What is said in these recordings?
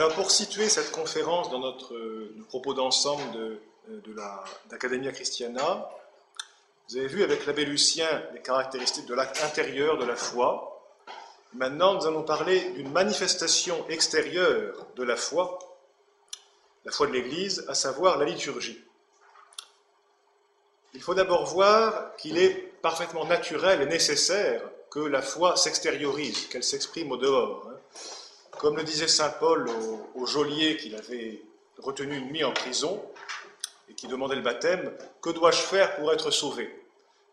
Alors pour situer cette conférence dans notre euh, propos d'ensemble de, euh, de l'Academia Christiana, vous avez vu avec l'abbé Lucien les caractéristiques de l'acte intérieur de la foi. Maintenant, nous allons parler d'une manifestation extérieure de la foi, la foi de l'Église, à savoir la liturgie. Il faut d'abord voir qu'il est parfaitement naturel et nécessaire que la foi s'extériorise, qu'elle s'exprime au dehors. Hein. Comme le disait Saint Paul au, geôlier qu'il avait retenu une nuit en prison et qui demandait le baptême, que dois-je faire pour être sauvé?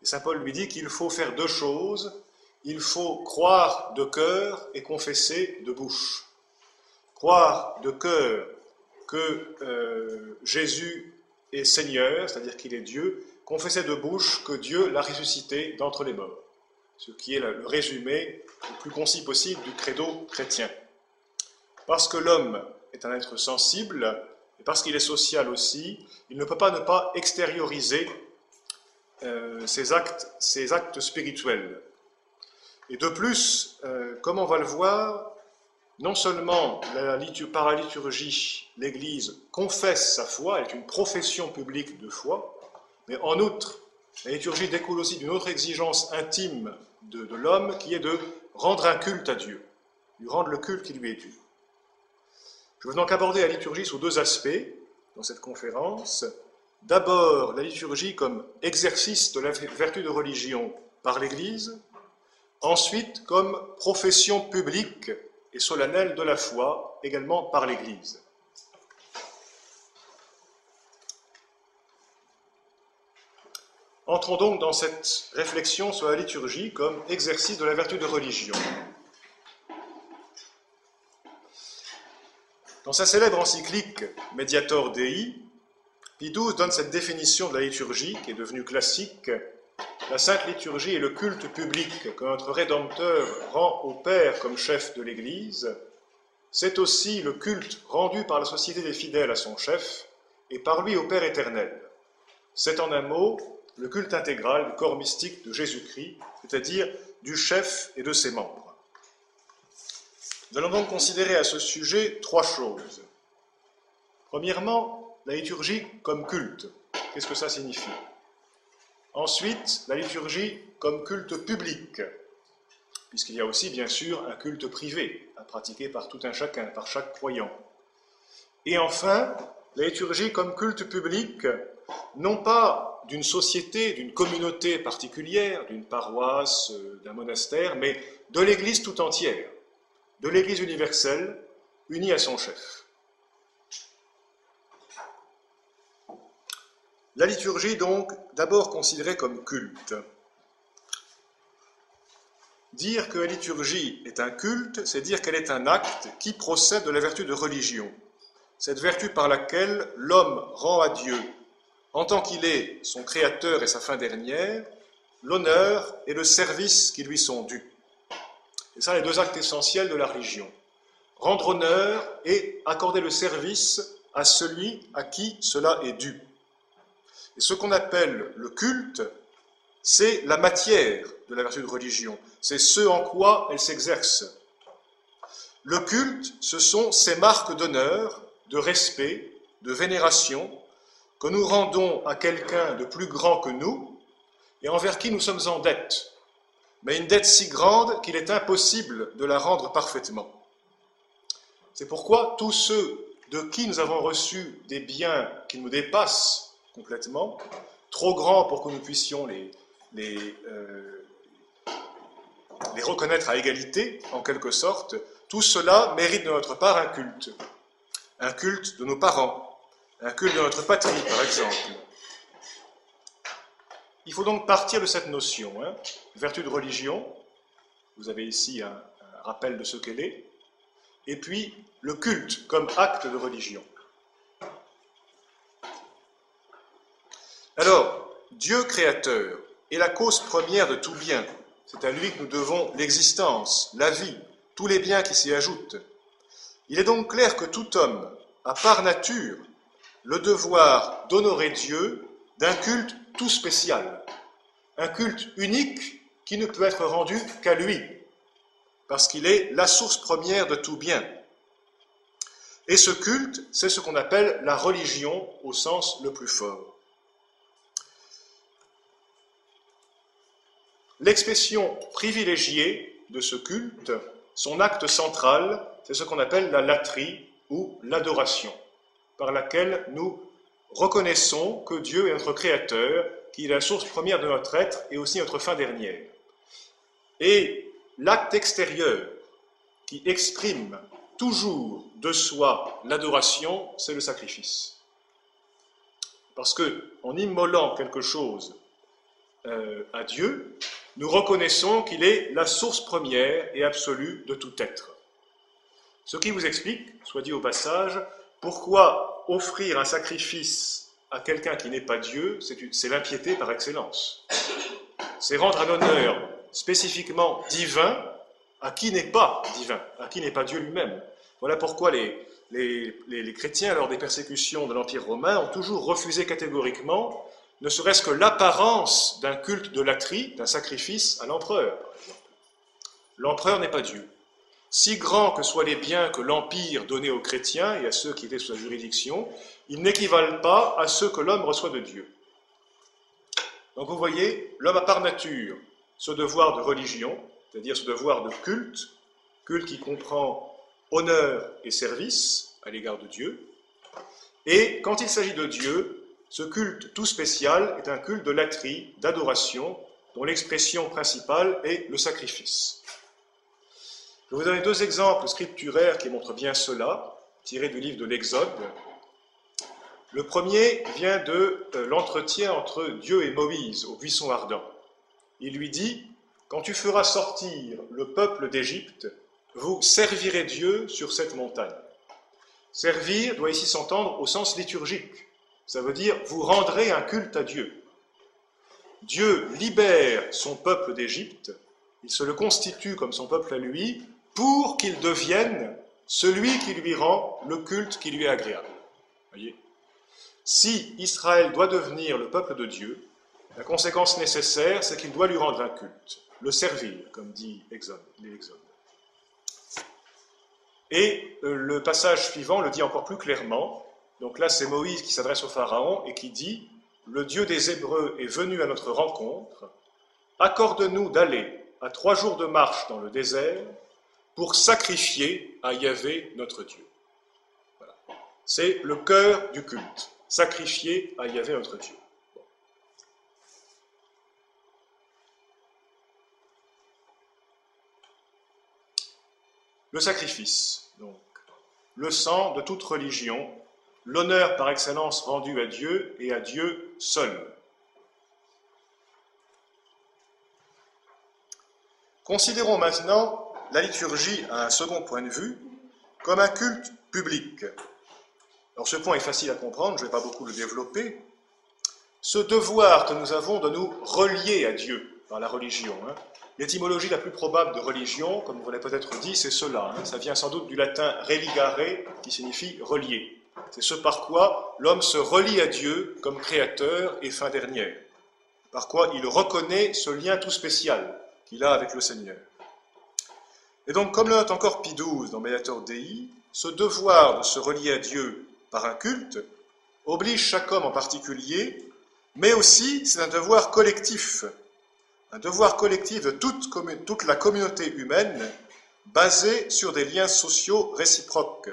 Saint Paul lui dit qu'il faut faire deux choses. Il faut croire de cœur et confesser de bouche. Croire de cœur que euh, Jésus est Seigneur, c'est-à-dire qu'il est Dieu, confesser de bouche que Dieu l'a ressuscité d'entre les morts, ce qui est le résumé le plus concis possible du credo chrétien. Parce que l'homme est un être sensible, et parce qu'il est social aussi, il ne peut pas ne pas extérioriser euh, ses, actes, ses actes spirituels. Et de plus, euh, comme on va le voir, non seulement par la liturgie, l'Église confesse sa foi, elle est une profession publique de foi, mais en outre, la liturgie découle aussi d'une autre exigence intime de, de l'homme qui est de rendre un culte à Dieu, lui rendre le culte qui lui est dû. Je veux donc aborder la liturgie sous deux aspects dans cette conférence. D'abord, la liturgie comme exercice de la vertu de religion par l'Église, ensuite comme profession publique et solennelle de la foi, également par l'Église. Entrons donc dans cette réflexion sur la liturgie comme exercice de la vertu de religion. Dans sa célèbre encyclique Mediator Dei, Pie donne cette définition de la liturgie qui est devenue classique. La sainte liturgie est le culte public que notre Rédempteur rend au Père comme chef de l'Église. C'est aussi le culte rendu par la société des fidèles à son chef et par lui au Père éternel. C'est en un mot le culte intégral du corps mystique de Jésus-Christ, c'est-à-dire du chef et de ses membres. Nous allons donc considérer à ce sujet trois choses. Premièrement, la liturgie comme culte. Qu'est-ce que ça signifie? Ensuite, la liturgie comme culte public, puisqu'il y a aussi bien sûr un culte privé à pratiquer par tout un chacun, par chaque croyant. Et enfin, la liturgie comme culte public, non pas d'une société, d'une communauté particulière, d'une paroisse, euh, d'un monastère, mais de l'Église tout entière de l'Église universelle unie à son chef. La liturgie, donc, d'abord considérée comme culte. Dire que la liturgie est un culte, c'est dire qu'elle est un acte qui procède de la vertu de religion, cette vertu par laquelle l'homme rend à Dieu, en tant qu'il est son créateur et sa fin dernière, l'honneur et le service qui lui sont dus. C'est ça les deux actes essentiels de la religion. Rendre honneur et accorder le service à celui à qui cela est dû. Et ce qu'on appelle le culte, c'est la matière de la vertu de religion, c'est ce en quoi elle s'exerce. Le culte, ce sont ces marques d'honneur, de respect, de vénération que nous rendons à quelqu'un de plus grand que nous et envers qui nous sommes en dette mais une dette si grande qu'il est impossible de la rendre parfaitement. C'est pourquoi tous ceux de qui nous avons reçu des biens qui nous dépassent complètement, trop grands pour que nous puissions les, euh, reconnaître à égalité, en quelque sorte, tout cela mérite de notre part un culte. Un culte de nos parents, un culte de notre patrie, par exemple, il faut donc partir de cette notion, hein, vertu de religion, vous avez ici un, un rappel de ce qu'elle est, et puis le culte comme acte de religion. Alors, Dieu créateur est la cause première de tout bien. C'est à lui que nous devons l'existence, la vie, tous les biens qui s'y ajoutent. Il est donc clair que tout homme a par nature le devoir d'honorer Dieu d'un culte tout spécial, un culte unique qui ne peut être rendu qu'à lui, parce qu'il est la source première de tout bien. Et ce culte, c'est ce qu'on appelle la religion au sens le plus fort. L'expression privilégiée de ce culte, son acte central, c'est ce qu'on appelle la latrie ou l'adoration, par laquelle nous reconnaissons que Dieu est notre Créateur, qu'il est la source première de notre être et aussi notre fin dernière. Et l'acte extérieur qui exprime toujours de soi l'adoration, c'est le sacrifice. Parce que en immolant quelque chose euh, à Dieu, nous reconnaissons qu'il est la source première et absolue de tout être. Ce qui vous explique, soit dit au passage, pourquoi offrir un sacrifice à quelqu'un qui n'est pas Dieu, c'est l'impiété par excellence. C'est rendre un honneur spécifiquement divin à qui n'est pas divin, à qui n'est pas Dieu lui-même. Voilà pourquoi les, les, chrétiens, lors des persécutions de l'Empire romain, ont toujours refusé catégoriquement ne serait-ce que l'apparence d'un culte de latrie, d'un sacrifice à l'empereur, L'empereur n'est pas Dieu. Si grand que soient les biens que l'Empire donnait aux chrétiens et à ceux qui étaient sous sa juridiction, ils n'équivalent pas à ceux que l'homme reçoit de Dieu. Donc vous voyez, l'homme a par nature ce devoir de religion, c'est-à-dire ce devoir de culte, culte qui comprend honneur et service à l'égard de Dieu. Et quand il s'agit de Dieu, ce culte tout spécial est un culte de latrie, d'adoration, dont l'expression principale est le sacrifice. Je vous donner deux exemples scripturaires qui montrent bien cela, tirés du livre de l'Exode. Le premier vient de euh, l'entretien entre Dieu et Moïse au buisson ardent. Il lui dit, Quand tu feras sortir le peuple d'Égypte, vous servirez Dieu sur cette montagne. Servir doit ici s'entendre au sens liturgique. Ça veut dire vous rendrez un culte à Dieu. Dieu libère son peuple d'Égypte, il se le constitue comme son peuple à lui, pour qu'il devienne celui qui lui rend le culte qui lui est agréable. Voyez? Si Israël doit devenir le peuple de Dieu, la conséquence nécessaire, c'est qu'il doit lui rendre un culte, le servir, comme dit l'Exode. Et euh, le passage suivant le dit encore plus clairement. Donc là, c'est Moïse qui s'adresse au Pharaon et qui dit, Le Dieu des Hébreux est venu à notre rencontre, accorde-nous d'aller à trois jours de marche dans le désert pour sacrifier à Yahvé notre Dieu. C'est le cœur du culte, sacrifier à Yahvé notre Dieu. Le sacrifice, donc, le sang de toute religion, l'honneur par excellence rendu à Dieu et à Dieu seul. Considérons maintenant la liturgie à un second point de vue comme un culte public. Alors ce point est facile à comprendre, je ne vais pas beaucoup le développer. Ce devoir que nous avons de nous relier à Dieu par la religion. Hein. L'étymologie la plus probable de religion, comme vous l'avez peut-être dit, c'est cela. Hein. Ça vient sans doute du latin religare, qui signifie relier. C'est ce par quoi l'homme se relie à Dieu comme créateur et fin dernière. Par quoi il reconnaît ce lien tout spécial qu'il a avec le Seigneur. Et donc, comme le note encore Pie XII dans Mediator Dei, ce devoir de se relier à Dieu par un culte oblige chaque homme en particulier, mais aussi c'est un devoir collectif, un devoir collectif de toute, toute la communauté humaine basé sur des liens sociaux réciproques,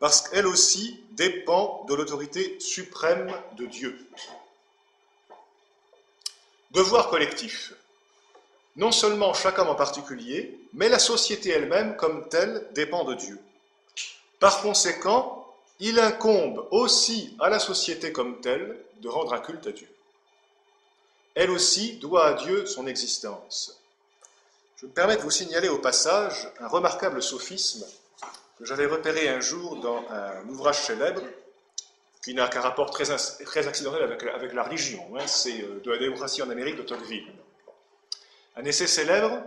parce qu'elle aussi dépend de l'autorité suprême de Dieu. Devoir collectif non seulement chaque homme en particulier, mais la société elle-même comme telle dépend de Dieu. Par conséquent, il incombe aussi à la société comme telle de rendre un culte à Dieu. Elle aussi doit à Dieu son existence. Je me permets de vous signaler au passage un remarquable sophisme que j'avais repéré un jour dans un ouvrage célèbre qui n'a qu'un rapport très, très accidentel avec, la religion. Hein. C'est euh, de la démocratie en Amérique de Tocqueville un essai célèbre.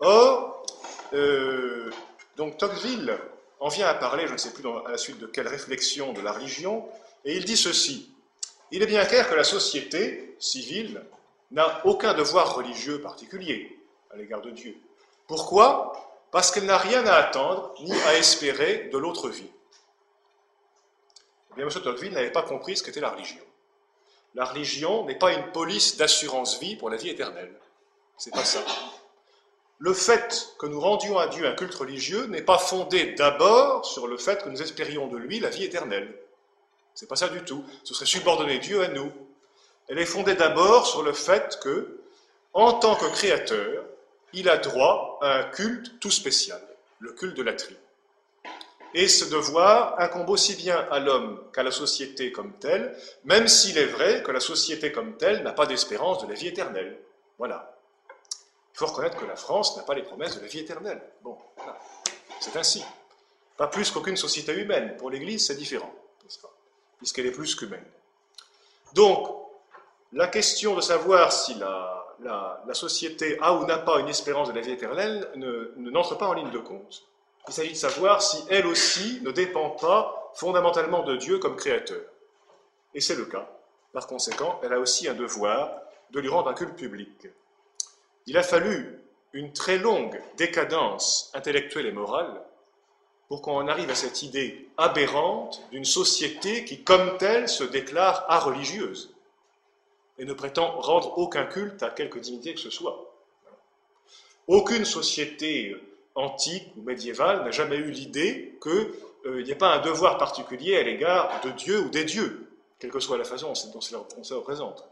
Or, euh, donc Tocqueville en vient à parler, je ne sais plus à la suite de quelle réflexion de la religion, et il dit ceci. Il est bien clair que la société civile n'a aucun devoir religieux particulier à l'égard de Dieu. Pourquoi? Parce qu'elle n'a rien à attendre ni à espérer de l'autre vie. eh bien, M. Tocqueville n'avait pas compris ce qu'était la religion. La religion n'est pas une police d'assurance vie pour la vie éternelle. C'est pas ça. Le fait que nous rendions à Dieu un culte religieux n'est pas fondé d'abord sur le fait que nous espérions de lui la vie éternelle. C'est pas ça du tout. Ce serait subordonner Dieu à nous. Elle est fondée d'abord sur le fait que, en tant que créateur, il a droit à un culte tout spécial, le culte de la tri. Et ce devoir incombe aussi bien à l'homme qu'à la société comme telle, même s'il est vrai que la société comme telle n'a pas d'espérance de la vie éternelle. Voilà. Faut reconnaître que la France n'a pas les promesses de la vie éternelle. Bon, c'est ainsi. Pas plus qu'aucune société humaine. Pour l'Église, c'est différent, puisqu'elle est plus qu'humaine. Donc, la question de savoir si la, la, société a ou n'a pas une espérance de la vie éternelle ne n'entre pas en ligne de compte. Il s'agit de savoir si elle aussi ne dépend pas fondamentalement de Dieu comme créateur. Et c'est le cas. Par conséquent, elle a aussi un devoir de lui rendre un culte public. Il a fallu une très longue décadence intellectuelle et morale pour qu'on arrive à cette idée aberrante d'une société qui, comme telle, se déclare religieuse et ne prétend rendre aucun culte à quelque dignité que ce soit. Aucune société antique ou médiévale n'a jamais eu l'idée qu'il euh, n'y ait pas un devoir particulier à l'égard de Dieu ou des dieux, quelle que soit la façon dont on se représente.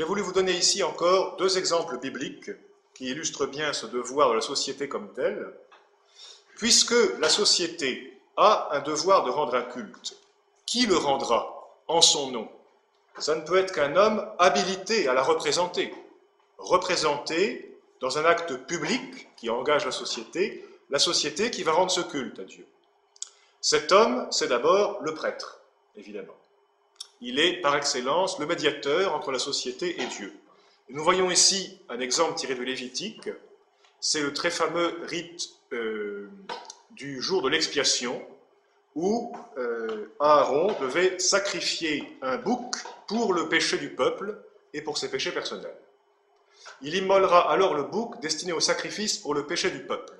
J'ai voulu vous donner ici encore deux exemples bibliques qui illustrent bien ce devoir de la société comme telle. Puisque la société a un devoir de rendre un culte, qui le rendra en son nom? Ça ne peut être qu'un homme habilité à la représenter. Représenter dans un acte public qui engage la société, la société qui va rendre ce culte à Dieu. Cet homme, c'est d'abord le prêtre, évidemment. Il est par excellence le médiateur entre la société et Dieu. nous voyons ici un exemple tiré de Lévitique, c'est le très fameux rite euh, du jour de l'expiation, où euh, Aaron devait sacrifier un bouc pour le péché du peuple et pour ses péchés personnels. Il immolera alors le bouc destiné au sacrifice pour le péché du peuple.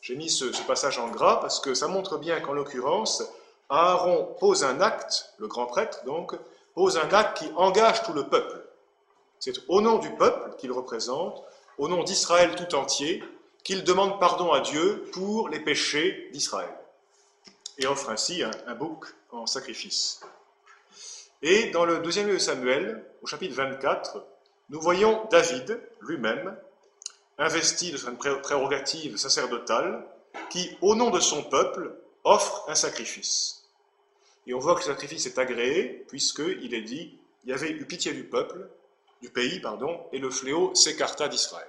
J'ai mis ce, passage en gras parce que ça montre bien qu'en l'occurrence, Aaron pose un acte, le grand prêtre donc, pose un acte qui engage tout le peuple. C'est au nom du peuple qu'il représente, au nom d'Israël tout entier, qu'il demande pardon à Dieu pour les péchés d'Israël et offre ainsi un, bouc en sacrifice. Et dans le deuxième livre de Samuel, au chapitre 24, nous voyons David lui-même, investi de son prérogative sacerdotale, qui, au nom de son peuple, offre un sacrifice. Et on voit que le sacrifice est agréé, puisqu'il est dit, il y avait eu pitié du peuple, du pays, pardon, et le fléau s'écarta d'Israël.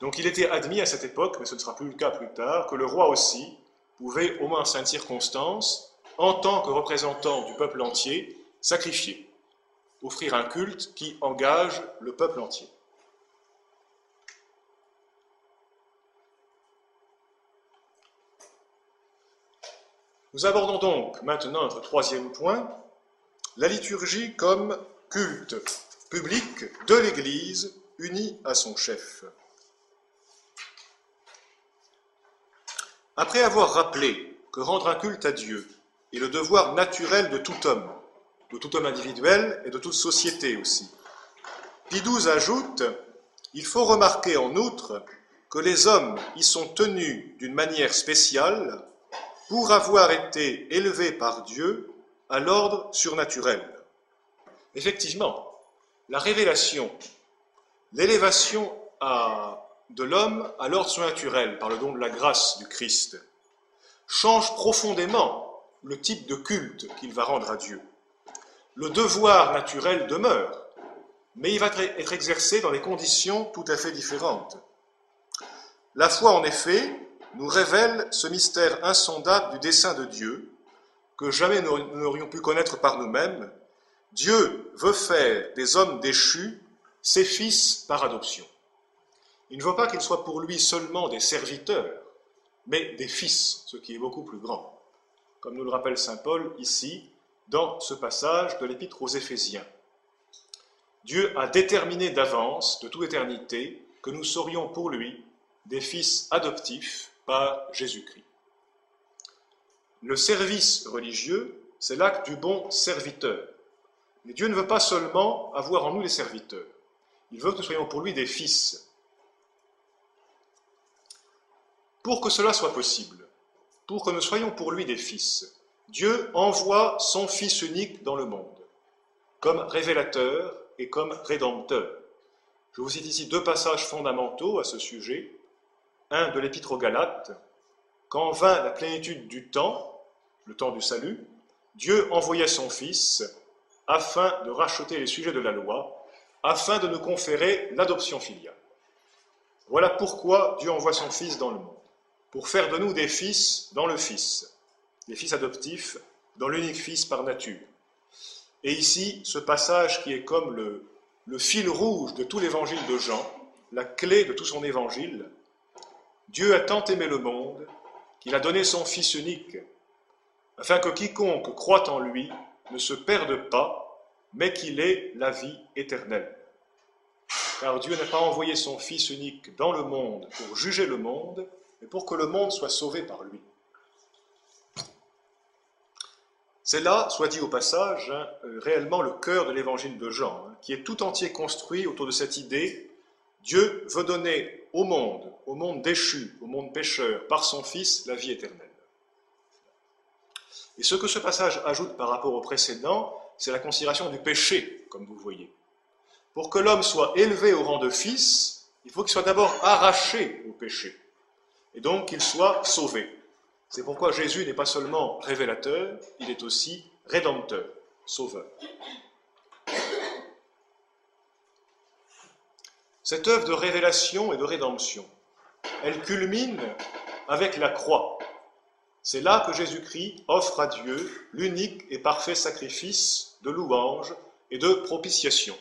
Donc il était admis à cette époque, mais ce ne sera plus le cas plus tard, que le roi aussi pouvait, au moins en certaines circonstances, en tant que représentant du peuple entier, sacrifier, offrir un culte qui engage le peuple entier. Nous abordons donc maintenant notre troisième point, la liturgie comme culte public de l'Église unie à son chef. Après avoir rappelé que rendre un culte à Dieu est le devoir naturel de tout homme, de tout homme individuel et de toute société aussi, XII ajoute Il faut remarquer en outre que les hommes y sont tenus d'une manière spéciale pour avoir été élevés par Dieu à l'ordre surnaturel. Effectivement, la révélation, l'élévation de l'homme à l'ordre surnaturel par le don de la grâce du Christ change profondément le type de culte qu'il va rendre à Dieu. Le devoir naturel demeure, mais il va être exercé dans des conditions tout à fait différentes. La foi, en effet, nous révèle ce mystère insondable du dessein de Dieu, que jamais nous n'aurions pu connaître par nous-mêmes. Dieu veut faire des hommes déchus ses fils par adoption. Il ne veut pas qu'ils soient pour lui seulement des serviteurs, mais des fils, ce qui est beaucoup plus grand, comme nous le rappelle Saint Paul ici, dans ce passage de l'Épître aux Éphésiens. Dieu a déterminé d'avance, de toute éternité, que nous serions pour lui des fils adoptifs Jésus-Christ. Le service religieux, c'est l'acte du bon serviteur. Mais Dieu ne veut pas seulement avoir en nous des serviteurs, il veut que nous soyons pour lui des fils. Pour que cela soit possible, pour que nous soyons pour lui des fils, Dieu envoie son Fils unique dans le monde, comme révélateur et comme rédempteur. Je vous cite ici deux passages fondamentaux à ce sujet. Un de l'Épître aux Galates, Quand vint la plénitude du temps, le temps du salut, Dieu envoya son Fils afin de racheter les sujets de la loi, afin de nous conférer l'adoption filiale. Voilà pourquoi Dieu envoie son Fils dans le monde, pour faire de nous des fils dans le Fils, des fils adoptifs dans l'unique Fils par nature. Et ici, ce passage qui est comme le, le fil rouge de tout l'évangile de Jean, la clé de tout son évangile, Dieu a tant aimé le monde qu'il a donné son Fils unique, afin que quiconque croit en lui ne se perde pas, mais qu'il ait la vie éternelle. Car Dieu n'a pas envoyé son Fils unique dans le monde pour juger le monde, mais pour que le monde soit sauvé par lui. C'est là, soit dit au passage, hein, euh, réellement le cœur de l'évangile de Jean, hein, qui est tout entier construit autour de cette idée Dieu veut donner au monde, au monde déchu, au monde pécheur, par son Fils, la vie éternelle. Et ce que ce passage ajoute par rapport au précédent, c'est la considération du péché, comme vous voyez. Pour que l'homme soit élevé au rang de fils, il faut qu'il soit d'abord arraché au péché, et donc qu'il soit sauvé. C'est pourquoi Jésus n'est pas seulement révélateur, il est aussi rédempteur, sauveur. Cette œuvre de révélation et de rédemption, elle culmine avec la croix. C'est là que Jésus-Christ offre à Dieu l'unique et parfait sacrifice de louange et de propitiation.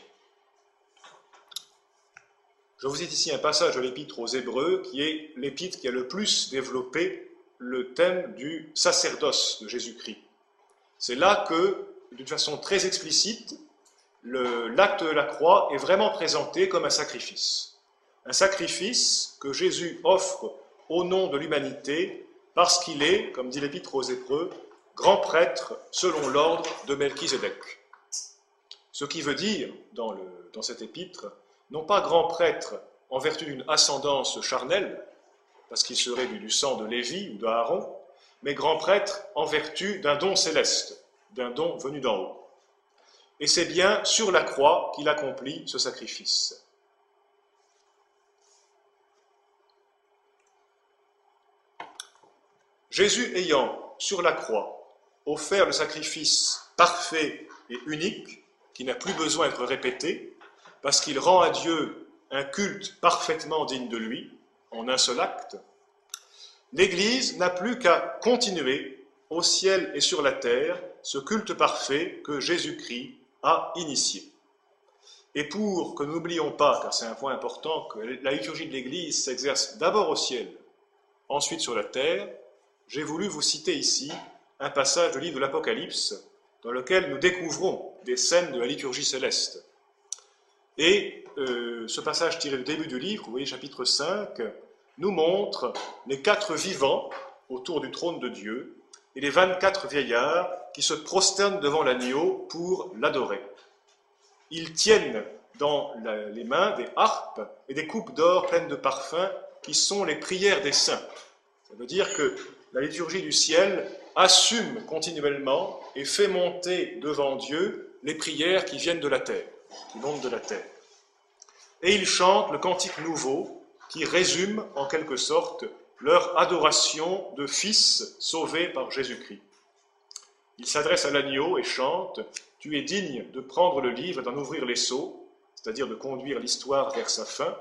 Je vous cite ici un passage de l'épître aux Hébreux qui est l'épître qui a le plus développé le thème du sacerdoce de Jésus-Christ. C'est là que, d'une façon très explicite, l'acte de la croix est vraiment présenté comme un sacrifice. Un sacrifice que Jésus offre au nom de l'humanité parce qu'il est, comme dit l'Épître aux Hébreux, grand prêtre selon l'ordre de Melchizedek. Ce qui veut dire, dans, le, dans cet épître, non pas grand prêtre en vertu d'une ascendance charnelle, parce qu'il serait du, sang de Lévi ou d'Aaron, mais grand prêtre en vertu d'un don céleste, d'un don venu d'en haut. Et c'est bien sur la croix qu'il accomplit ce sacrifice. Jésus ayant, sur la croix, offert le sacrifice parfait et unique, qui n'a plus besoin d'être répété, parce qu'il rend à Dieu un culte parfaitement digne de lui, en un seul acte, l'Église n'a plus qu'à continuer au ciel et sur la terre ce culte parfait que Jésus-Christ a initié. Et pour que nous n'oublions pas, car c'est un point important, que la liturgie de l'Église s'exerce d'abord au ciel, ensuite sur la terre, j'ai voulu vous citer ici un passage du livre de l'Apocalypse dans lequel nous découvrons des scènes de la liturgie céleste. Et euh, ce passage tiré du début du livre, vous voyez chapitre 5, nous montre les quatre vivants autour du trône de Dieu et les 24 vieillards qui se prosternent devant l'agneau pour l'adorer. Ils tiennent dans les mains des harpes et des coupes d'or pleines de parfums qui sont les prières des saints. Ça veut dire que la liturgie du ciel assume continuellement et fait monter devant Dieu les prières qui viennent de la terre, qui montent de la terre. Et ils chantent le cantique nouveau qui résument en quelque sorte leur adoration de fils sauvés par Jésus-Christ. Ils s'adressent à l'agneau et chantent Tu es digne de prendre le livre et d'en ouvrir les sceaux, c'est-à-dire de conduire l'histoire vers sa fin,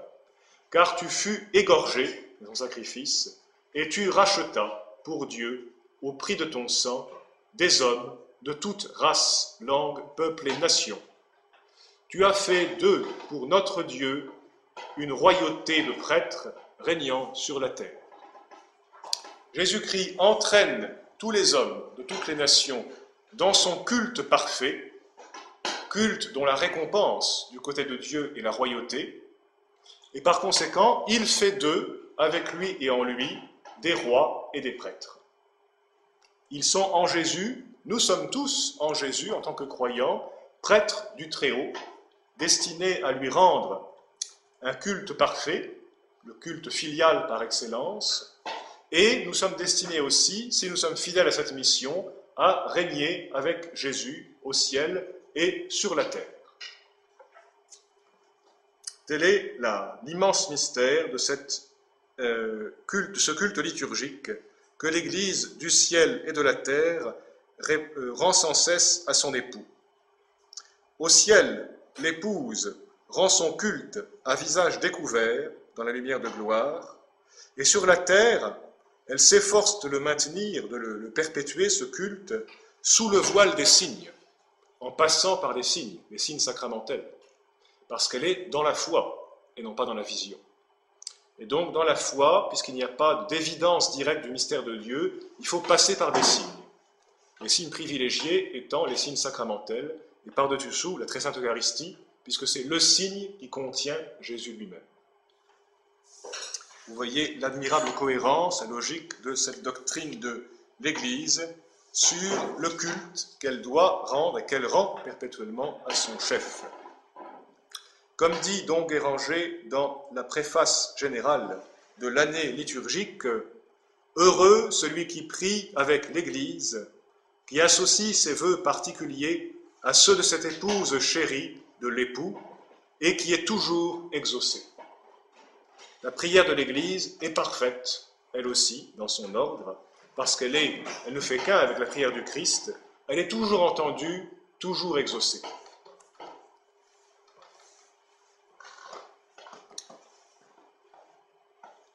car tu fus égorgé ton sacrifice, et tu rachetas pour Dieu, au prix de ton sang, des hommes de toute race, langue, peuple et nation. Tu as fait d'eux, pour notre Dieu, une royauté de prêtres régnant sur la terre. Jésus-Christ entraîne tous les hommes de toutes les nations dans son culte parfait, culte dont la récompense du côté de Dieu est la royauté, Et par conséquent, il fait d'eux, avec lui et en lui, des rois et des prêtres. Ils sont en Jésus, nous sommes tous en Jésus en tant que croyants, prêtres du Très-Haut, destinés à lui rendre un culte parfait, le culte filial par excellence, et nous sommes destinés aussi, si nous sommes fidèles à cette mission, à régner avec Jésus au ciel et sur la terre. Tel est l'immense mystère de, euh, culte, ce culte liturgique que l'Église du ciel et de la terre euh, rend sans cesse à son époux. Au ciel, l'épouse rend son culte à visage découvert dans la lumière de gloire, et sur la terre, elle s'efforce de le maintenir, de le, perpétuer, ce culte, sous le voile des signes, en passant par des signes, les signes sacramentels, parce qu'elle est dans la foi et non pas dans la vision. Et donc, dans la foi, puisqu'il n'y a pas d'évidence directe du mystère de Dieu, il faut passer par des signes. Les signes privilégiés étant les signes sacramentels, et par-dessus la très sainte Eucharistie, puisque c'est le signe qui contient Jésus lui-même. Vous voyez l'admirable cohérence, la logique de cette doctrine de l'Église sur le culte qu'elle doit rendre et qu'elle rend perpétuellement à son chef. Comme dit Don Guéranger dans la préface générale de l'année liturgique, Heureux celui qui prie avec l'Église, qui associe ses vœux particuliers à ceux de cette épouse chérie de l'époux et qui est toujours exaucée. La prière de l'Église est parfaite, elle aussi, dans son ordre, parce qu'elle est, elle ne fait qu'un avec la prière du Christ, elle est toujours entendue, toujours exaucée.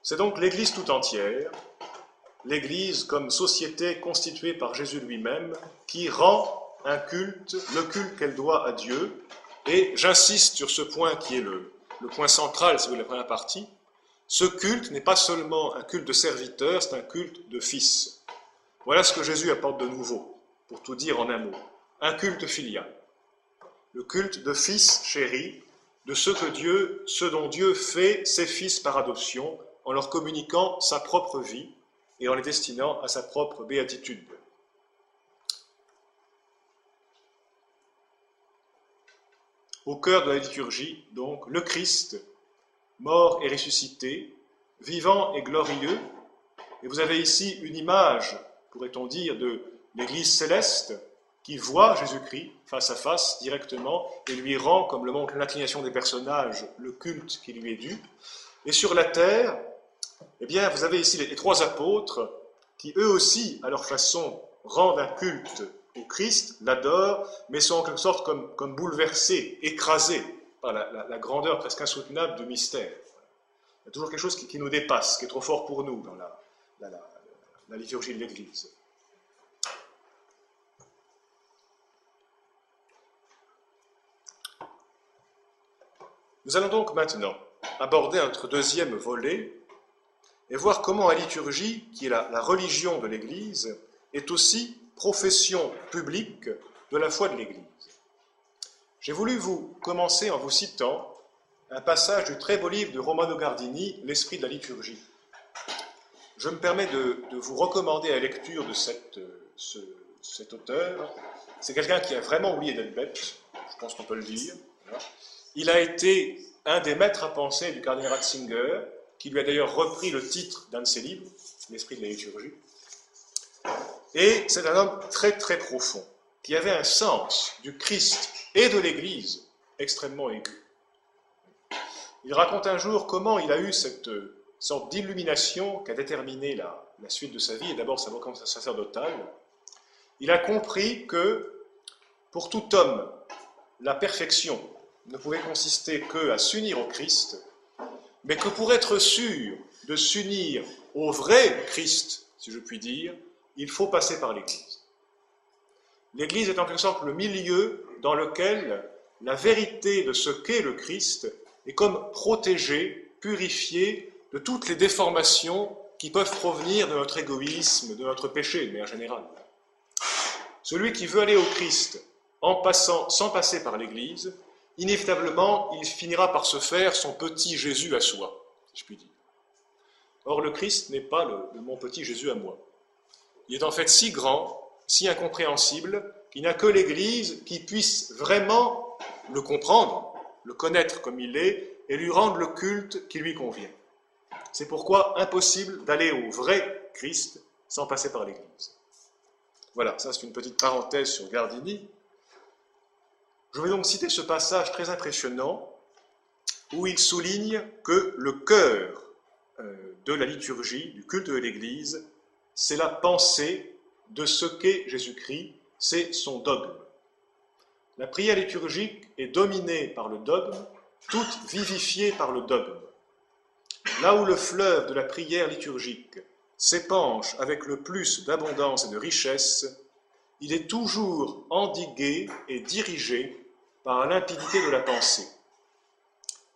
C'est donc l'Église tout entière, l'Église comme société constituée par Jésus lui-même, qui rend un culte, le culte qu'elle doit à Dieu, et j'insiste sur ce point qui est le, le point central, si vous voulez, la première partie, ce culte n'est pas seulement un culte de serviteur, c'est un culte de fils. Voilà ce que Jésus apporte de nouveau, pour tout dire en un mot. Un culte filial. Le culte de fils chéris, de ce que Dieu, ce dont Dieu fait ses fils par adoption, en leur communiquant sa propre vie et en les destinant à sa propre béatitude. Au cœur de la liturgie, donc, le Christ, mort et ressuscité, vivant et glorieux. Et vous avez ici une image, pourrait-on dire, de l'Église céleste qui voit Jésus-Christ face à face directement et lui rend, comme le montre l'inclination des personnages, le culte qui lui est dû. Et sur la terre, eh bien, vous avez ici les, trois apôtres qui, eux aussi, à leur façon, rendent un culte au Christ, l'adorent, mais sont en quelque sorte comme, comme bouleversés, écrasés la, grandeur presque insoutenable du mystère. Il y a toujours quelque chose qui, nous dépasse, qui est trop fort pour nous dans la, liturgie de l'Église. Nous allons donc maintenant aborder notre deuxième volet et voir comment la liturgie, qui est la religion de l'Église, est aussi profession publique de la foi de l'Église. J'ai voulu vous commencer en vous citant un passage du très beau livre de Romano Gardini, L'Esprit de la liturgie. Je me permets de, vous recommander la lecture de cette, cet auteur. C'est quelqu'un qui a vraiment oublié d'être bête, je pense qu'on peut le dire. Il a été un des maîtres à penser du cardinal Ratzinger, qui lui a d'ailleurs repris le titre d'un de ses livres, L'Esprit de la liturgie. Et c'est un homme très très profond, qui avait un sens du Christ et de l'Église extrêmement aigu. Il raconte un jour comment il a eu cette sorte d'illumination qui a déterminé la, suite de sa vie, et d'abord sa vocation sacerdotale. Il a compris que pour tout homme, la perfection ne pouvait consister que à s'unir au Christ, mais que pour être sûr de s'unir au vrai Christ, si je puis dire, il faut passer par l'Église. L'Église est en quelque sorte le milieu dans lequel la vérité de ce qu'est le Christ est comme protégée, purifiée de toutes les déformations qui peuvent provenir de notre égoïsme, de notre péché de manière générale. Celui qui veut aller au Christ en sans passer par l'Église inévitablement, il finira par se faire son petit Jésus à soi, si je puis dire. Or, le Christ n'est pas le, mon petit Jésus à moi. Il est en fait si grand, si incompréhensible, qu'il n'y a que l'Église qui puisse vraiment le comprendre, le connaître comme il est, et lui rendre le culte qui lui convient. C'est pourquoi impossible d'aller au vrai Christ sans passer par l'Église. Voilà, ça c'est une petite parenthèse sur Gardini. Je vais donc citer ce passage très impressionnant où il souligne que le cœur euh, de la liturgie, du culte de l'Église, c'est la pensée de ce qu'est Jésus-Christ, c'est son dogme. La prière liturgique est dominée par le dogme, toute vivifiée par le dogme. Là où le fleuve de la prière liturgique s'épanche avec le plus d'abondance et de richesse, il est toujours endigué et dirigé par limpidité de la pensée.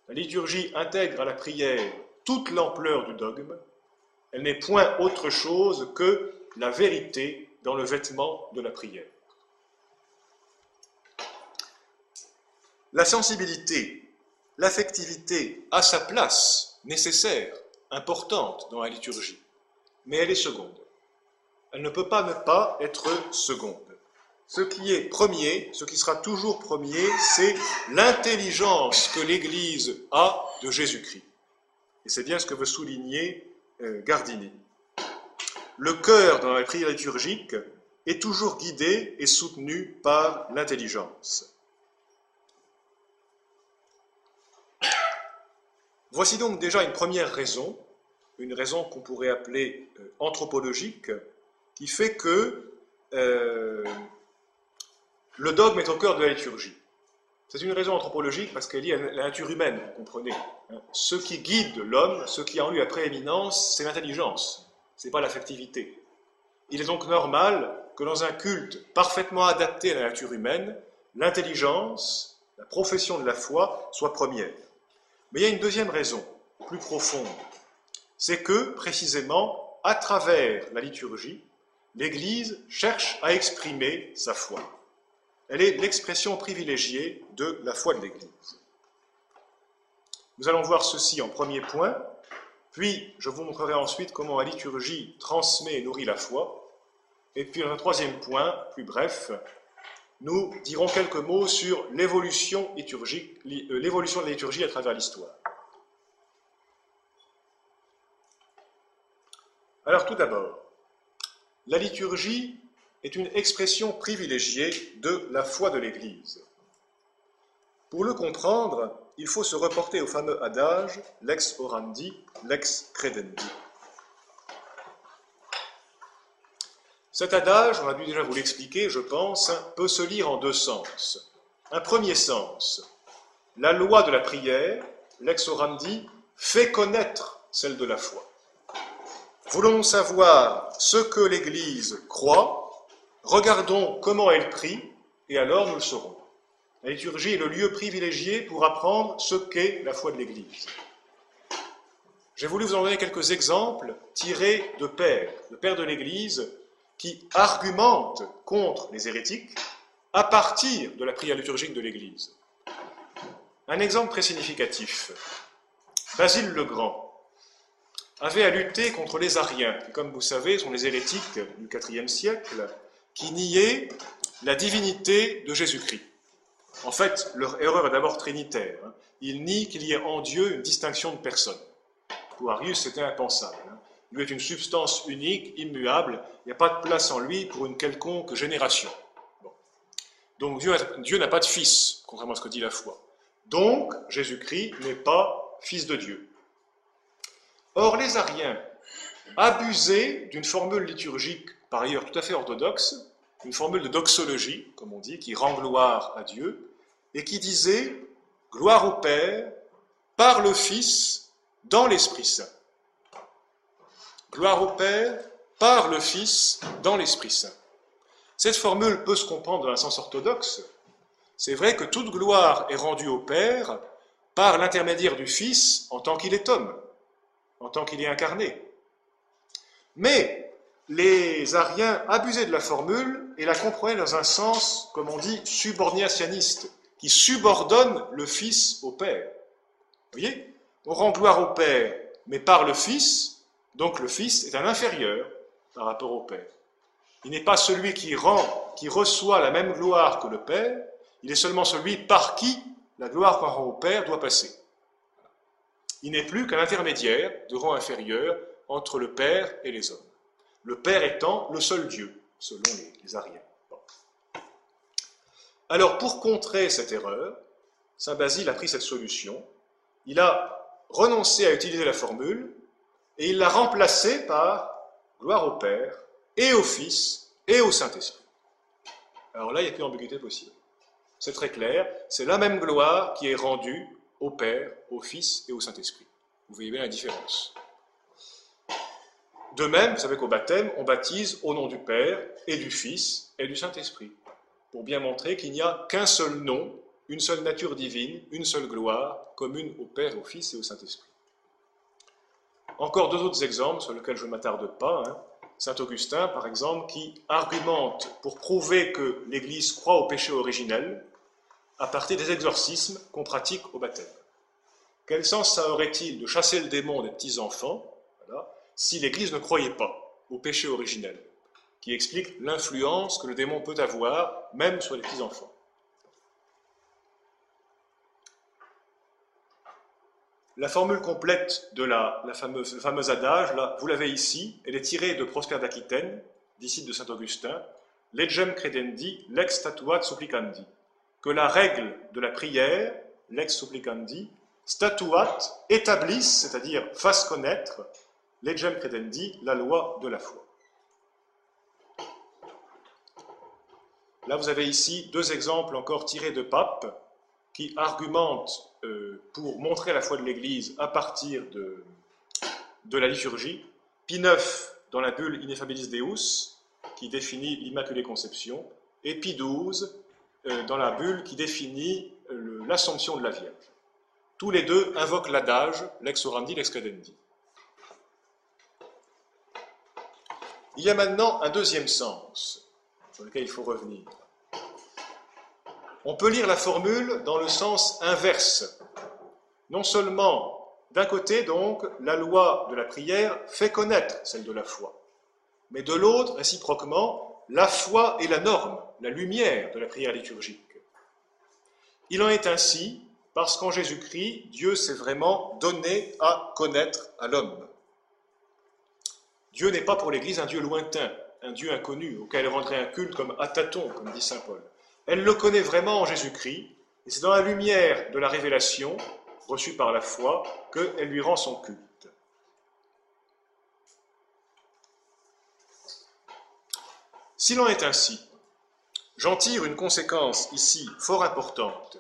La liturgie intègre à la prière toute l'ampleur du dogme, elle n'est point autre chose que la vérité dans le vêtement de la prière. La sensibilité, l'affectivité a sa place nécessaire, importante dans la liturgie mais elle est seconde. Elle ne peut pas ne pas être seconde. Ce qui est premier, ce qui sera toujours premier, c'est l'intelligence que l'Église a de Jésus-Christ. Et c'est bien ce que veut souligner euh, Gardini. Le cœur dans la prière liturgique est toujours guidé et soutenu par l'intelligence. Voici donc déjà une première raison une raison qu'on pourrait appeler euh, anthropologique, qui fait que euh, le dogme est au cœur de la liturgie. C'est une raison anthropologique parce qu'elle est à la nature humaine, vous comprenez. Hein. Ce qui guide l'homme, ce qui en lui a prééminence, c'est l'intelligence, ce n'est pas l'affectivité. Il est donc normal que dans un culte parfaitement adapté à la nature humaine, l'intelligence, la profession de la foi soit première. Mais il y a une deuxième raison, plus profonde, c'est que, précisément, à travers la liturgie, l'Église cherche à exprimer sa foi. Elle est l'expression privilégiée de la foi de l'Église. Nous allons voir ceci en premier point, puis je vous montrerai ensuite comment la liturgie transmet et nourrit la foi. Et puis, un troisième point, plus bref, nous dirons quelques mots sur l'évolution euh, l'évolution de la liturgie à travers l'histoire. Alors tout d'abord, la liturgie est une expression privilégiée de la foi de l'Église. Pour le comprendre, il faut se reporter au fameux adage lex orandi, lex credendi. Cet adage, on a dû déjà vous l'expliquer, je pense, peut se lire en deux sens. Un premier sens, la loi de la prière, lex orandi, fait connaître celle de la foi. Voulons savoir ce que l'Église croit, regardons comment elle prie, et alors nous le saurons. La liturgie est le lieu privilégié pour apprendre ce qu'est la foi de l'Église. J'ai voulu vous en donner quelques exemples tirés de pères, de pères de l'Église, qui argumentent contre les hérétiques à partir de la prière liturgique de l'Église. Un exemple très significatif. Basile le Grand, avait à lutter contre les Ariens, qui, comme vous savez, sont les hérétiques du IVe siècle, qui niaient la divinité de Jésus-Christ. En fait, leur erreur est d'abord trinitaire. Hein. Ils nient qu'il y ait en Dieu une distinction de personnes. Pour Arius, c'était impensable. Hein. Lui est une substance unique, immuable, il n'y a pas de place en lui pour une quelconque génération. Donc Dieu n'a pas de fils, contrairement à ce que dit la foi. Donc Jésus-Christ n'est pas fils de Dieu. Or, les Ariens abusaient d'une formule liturgique, par ailleurs tout à fait orthodoxe, une formule de doxologie, comme on dit, qui rend gloire à Dieu, et qui disait gloire au Père par le Fils dans l'Esprit Saint. Gloire au Père par le Fils dans l'Esprit Saint. Cette formule peut se comprendre dans un sens orthodoxe. C'est vrai que toute gloire est rendue au Père par l'intermédiaire du Fils en tant qu'il est homme en tant qu'il est incarné. Mais les Ariens abusaient de la formule et la comprenaient dans un sens, comme on dit, subordinationniste, qui subordonne le Fils au Père. Vous voyez? On rend gloire au Père, mais par le Fils, donc le Fils est un inférieur par rapport au Père. Il n'est pas celui qui rend, qui reçoit la même gloire que le Père, il est seulement celui par qui la gloire qu'on rend au Père doit passer. Il n'est plus qu'un intermédiaire de rang inférieur entre le Père et les hommes. Le Père étant le seul Dieu, selon les, Ariens. Alors, pour contrer cette erreur, Saint Basile a pris cette solution. Il a renoncé à utiliser la formule et il l'a remplacée par gloire au Père et au Fils et au Saint-Esprit. Alors là, il n'y a plus d'ambiguïté possible. C'est très clair, c'est la même gloire qui est rendue au Père, au Fils et au Saint-Esprit. Vous voyez bien la différence. De même, vous savez qu'au baptême, on baptise au nom du Père et du Fils et du Saint-Esprit, pour bien montrer qu'il n'y a qu'un seul nom, une seule nature divine, une seule gloire, commune au Père, au Fils et au Saint-Esprit. Encore deux autres exemples sur lesquels je ne m'attarde pas. Hein. Saint Augustin, par exemple, qui argumente pour prouver que l'Église croit au péché originel à partir des exorcismes qu'on pratique au baptême. Quel sens ça aurait-il de chasser le démon des petits-enfants? Si l'Église ne croyait pas au péché originel, qui explique l'influence que le démon peut avoir même sur les petits-enfants. La formule complète de la, fameuse, adage, vous l'avez ici, elle est tirée de Prosper d'Aquitaine, disciple de saint Augustin, legem credendi, lex statuat supplicandi, que la règle de la prière, lex supplicandi, statuat, établisse, c'est-à-dire fasse connaître, legem credendi, la loi de la foi. Là, vous avez ici deux exemples encore tirés de Pape qui argumentent euh, pour montrer la foi de l'Église à partir de, de la liturgie. Pie IX dans la bulle Ineffabilis Deus, qui définit l'Immaculée Conception, et Pie XII euh, dans la bulle qui définit euh, l'Assomption de la Vierge. Tous les deux invoquent l'adage lex orandi, lex credendi. Il y a maintenant un deuxième sens sur lequel il faut revenir. On peut lire la formule dans le sens inverse. Non seulement, d'un côté, donc, la loi de la prière fait connaître celle de la foi, mais de l'autre, réciproquement, la foi est la norme, la lumière de la prière liturgique. Il en est ainsi parce qu'en Jésus-Christ, Dieu s'est vraiment donné à connaître à l'homme. Dieu n'est pas pour l'Église un Dieu lointain, un Dieu inconnu, auquel elle rendrait un culte comme à tâtons, comme dit Saint Paul. Elle le connaît vraiment en Jésus-Christ, et c'est dans la lumière de la révélation reçue par la foi qu'elle lui rend son culte. S'il en est ainsi, j'en tire une conséquence ici fort importante,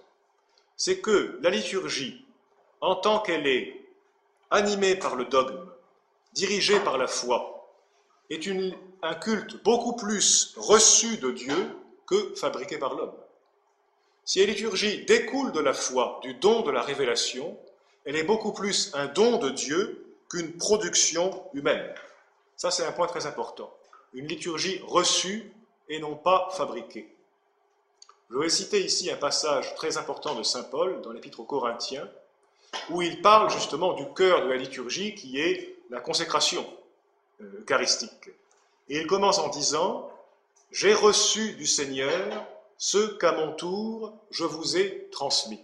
c'est que la liturgie, en tant qu'elle est animée par le dogme, dirigée par la foi, est un culte beaucoup plus reçu de Dieu que fabriquée par l'homme. Si la liturgie découle de la foi, du don de la révélation, elle est beaucoup plus un don de Dieu qu'une production humaine. Ça, c'est un point très important. Une liturgie reçue et non pas fabriquée. Je vais citer ici un passage très important de Saint Paul dans l'Épître aux Corinthiens, où il parle justement du cœur de la liturgie qui est la consécration euh, eucharistique. Et il commence en disant j'ai reçu du Seigneur ce qu'à mon tour je vous ai transmis.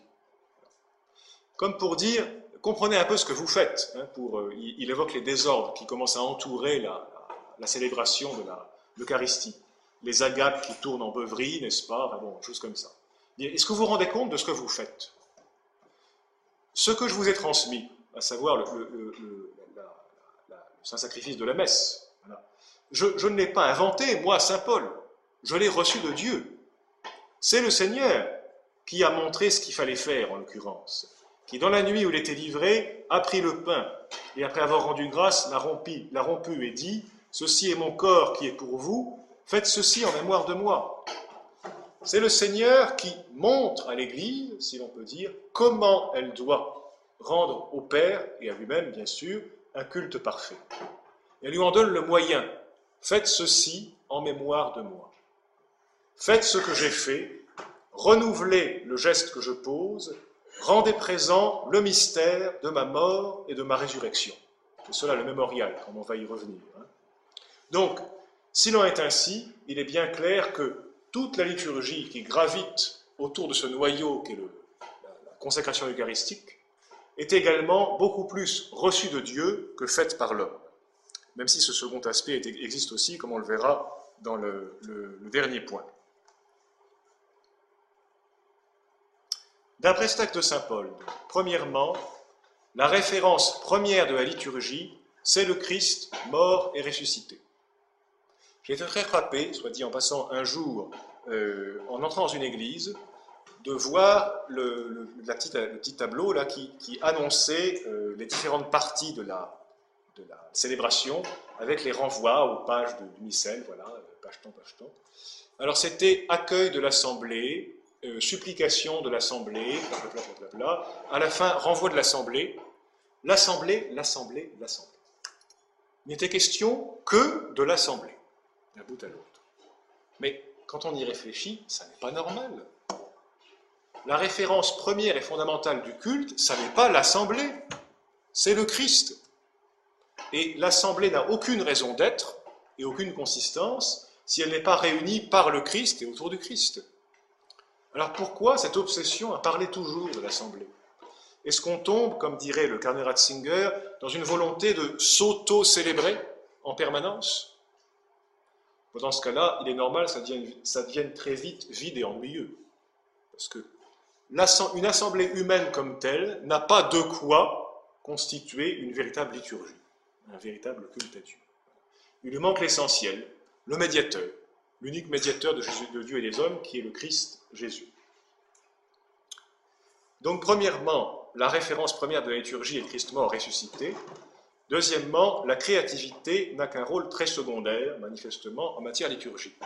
Comme pour dire, comprenez un peu ce que vous faites. Hein, euh, il, évoque les désordres qui commencent à entourer la, célébration de l'Eucharistie. Les agates qui tournent en beuverie, n'est-ce pas? Bon, Choses comme ça. Est-ce que vous vous rendez compte de ce que vous faites? Ce que je vous ai transmis, à savoir le, saint-sacrifice de la messe, je, ne l'ai pas inventé, moi, Saint Paul. Je l'ai reçu de Dieu. C'est le Seigneur qui a montré ce qu'il fallait faire, en l'occurrence. Qui, dans la nuit où il était livré, a pris le pain et, après avoir rendu grâce, l'a rompu, l'a rompu et dit Ceci est mon corps qui est pour vous, faites ceci en mémoire de moi. C'est le Seigneur qui montre à l'Église, si l'on peut dire, comment elle doit rendre au Père et à lui-même, bien sûr, un culte parfait. elle lui en donne le moyen Faites ceci en mémoire de moi. Faites ce que j'ai fait renouvelez le geste que je pose, rendez présent le mystère de ma mort et de ma résurrection. C'est cela le mémorial, comme on va y revenir. Hein. Donc, s'il en est ainsi, il est bien clair que toute la liturgie qui gravite autour de ce noyau qu'est la consécration eucharistique est également beaucoup plus reçue de Dieu que faite par l'homme. Même si ce second aspect existe aussi, comme on le verra dans le, dernier point. D'après ce de Saint Paul, premièrement, la référence première de la liturgie, c'est le Christ mort et ressuscité. J'ai été très frappé, soit dit en passant un jour, euh, en entrant dans une église, de voir le, petit tableau là, qui, annonçait euh, les différentes parties de la, de célébration, avec les renvois aux pages de, du missel, voilà, euh, page temps, page temps. Alors c'était accueil de l'assemblée, supplication de l'assemblée, bla, à la fin renvoi de l'assemblée, l'assemblée, l'assemblée, l'assemblée. Il n'était question que de l'assemblée d'un bout à l'autre. Mais quand on y réfléchit, ça n'est pas normal. La référence première et fondamentale du culte, ça n'est pas l'assemblée, c'est le Christ. Et l'assemblée n'a aucune raison d'être et aucune consistance si elle n'est pas réunie par le Christ et autour du Christ. Alors pourquoi cette obsession à parler toujours de l'assemblée? Est-ce qu'on tombe, comme dirait le Karner Ratzinger, dans une volonté de s'auto-célébrer en permanence? Dans ce cas-là, il est normal que ça devienne très vite vide et ennuyeux. Parce que une assemblée humaine comme telle n'a pas de quoi constituer une véritable liturgie, un véritable culte à Dieu. Il lui manque l'essentiel, le médiateur, l'unique médiateur de, Dieu et des hommes, qui est le Christ Jésus. Donc, premièrement, la référence première de la liturgie est Christ mort ressuscité. Deuxièmement, la créativité n'a qu'un rôle très secondaire, manifestement, en matière liturgique.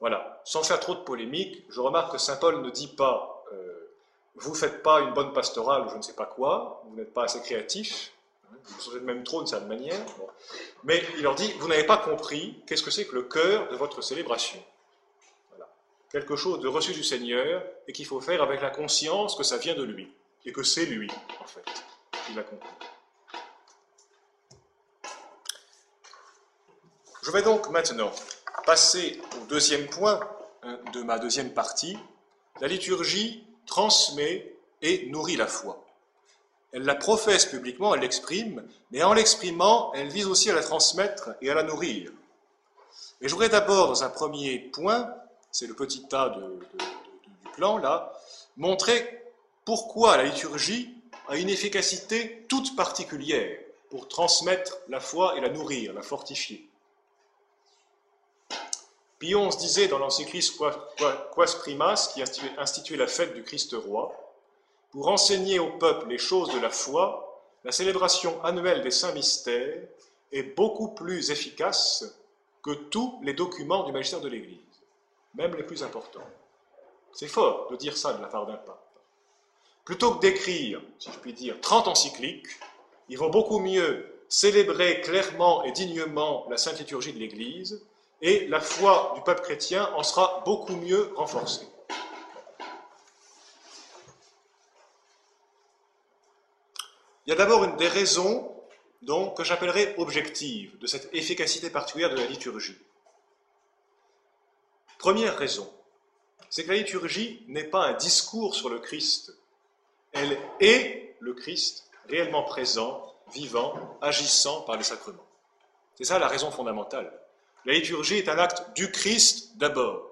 Voilà, sans faire trop de polémique, je remarque que Saint Paul ne dit pas euh, vous faites pas une bonne pastorale ou je ne sais pas quoi, vous n'êtes pas assez créatif, hein, vous êtes même trop d'une certaine manière, mais il leur dit vous n'avez pas compris qu'est-ce que c'est que le cœur de votre célébration. Voilà. Quelque chose de reçu du Seigneur et qu'il faut faire avec la conscience que ça vient de lui et que c'est lui, en fait, qui l'a compris. Je vais donc maintenant passer au deuxième point hein, de ma deuxième partie. La liturgie transmet et nourrit la foi. Elle la professe publiquement, elle l'exprime, mais en l'exprimant, elle vise aussi à la transmettre et à la nourrir. Et je voudrais d'abord, dans un premier point, c'est le petit tas du plan là, montrer pourquoi la liturgie a une efficacité toute particulière pour transmettre la foi et la nourrir, la fortifier. Pie XI disait dans l'encyclique Quas Primas, qui instituait la fête du Christ roi, pour enseigner au peuple les choses de la foi, la célébration annuelle des saints mystères est beaucoup plus efficace que tous les documents du magistère de l'Église, même les plus importants. C'est fort de dire ça de la part d'un pape. Plutôt que d'écrire, si je puis dire, 30 encycliques, il vaut beaucoup mieux célébrer clairement et dignement la sainte liturgie de l'Église et la foi du peuple chrétien en sera beaucoup mieux renforcée. Il y a d'abord une des raisons donc, que j'appellerais objectives de cette efficacité particulière de la liturgie. Première raison, c'est que la liturgie n'est pas un discours sur le Christ, elle est le Christ réellement présent, vivant, agissant par les sacrements. C'est ça la raison fondamentale. La liturgie est un acte du Christ d'abord,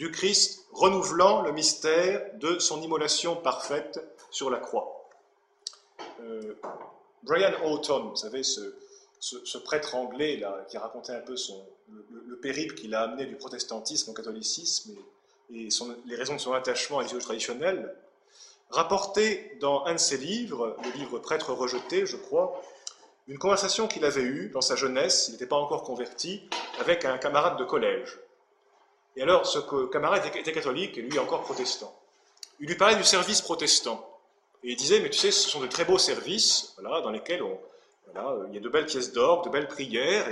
du Christ renouvelant le mystère de son immolation parfaite sur la croix. Euh, Brian Houghton, vous savez, ce, prêtre anglais là, qui racontait un peu son, le, périple qu'il a amené du protestantisme au catholicisme et, les raisons de son attachement à liturgie traditionnelle, rapportait dans un de ses livres, le livre Prêtre rejeté, je crois, une conversation qu'il avait eue dans sa jeunesse, il n'était pas encore converti, avec un camarade de collège. Et alors, ce camarade était catholique et lui encore protestant. Il lui parlait du service protestant. Et il disait, mais tu sais, ce sont de très beaux services, voilà, dans lesquels on, il y a de belles pièces d'or, de belles prières,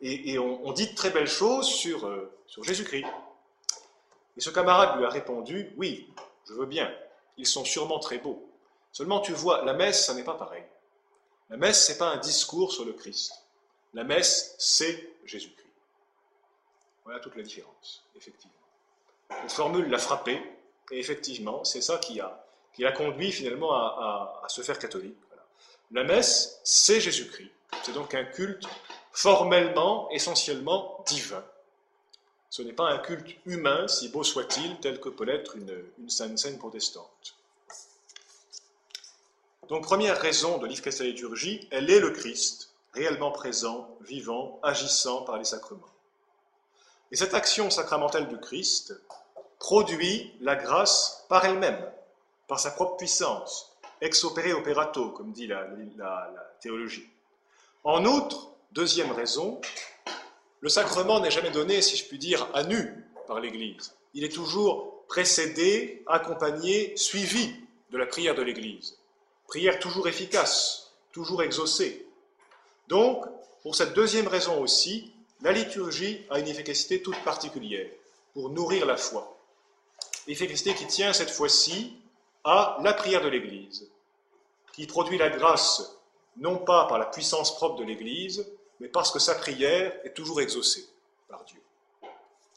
et, on, dit de très belles choses sur, euh, sur Jésus-Christ. Et ce camarade lui a répondu Oui, je veux bien, ils sont sûrement très beaux. Seulement, tu vois, la messe, ça n'est pas pareil. La messe, ce n'est pas un discours sur le Christ. La messe, c'est Jésus-Christ. Voilà toute la différence, effectivement. Une formule l'a frappé, et effectivement, c'est ça qui a, conduit finalement à, se faire catholique. La messe, c'est Jésus-Christ. C'est donc un culte formellement, essentiellement divin. Ce n'est pas un culte humain, si beau soit-il, tel que peut l'être une, une sainte scène protestante. Donc, première raison de la liturgie, elle est le Christ, réellement présent, vivant, agissant par les sacrements. Et cette action sacramentelle du Christ produit la grâce par elle-même, par sa propre puissance, ex opere operato, comme dit la, théologie. En outre, deuxième raison, le sacrement n'est jamais donné, si je puis dire, à nu par l'Église. Il est toujours précédé, accompagné, suivi de la prière de l'Église. Prière toujours efficace, toujours exaucée. Donc, pour cette deuxième raison aussi, la liturgie a une efficacité toute particulière pour nourrir la foi. Efficacité qui tient cette fois-ci à la prière de l'Église, qui produit la grâce non pas par la puissance propre de l'Église, mais parce que sa prière est toujours exaucée par Dieu.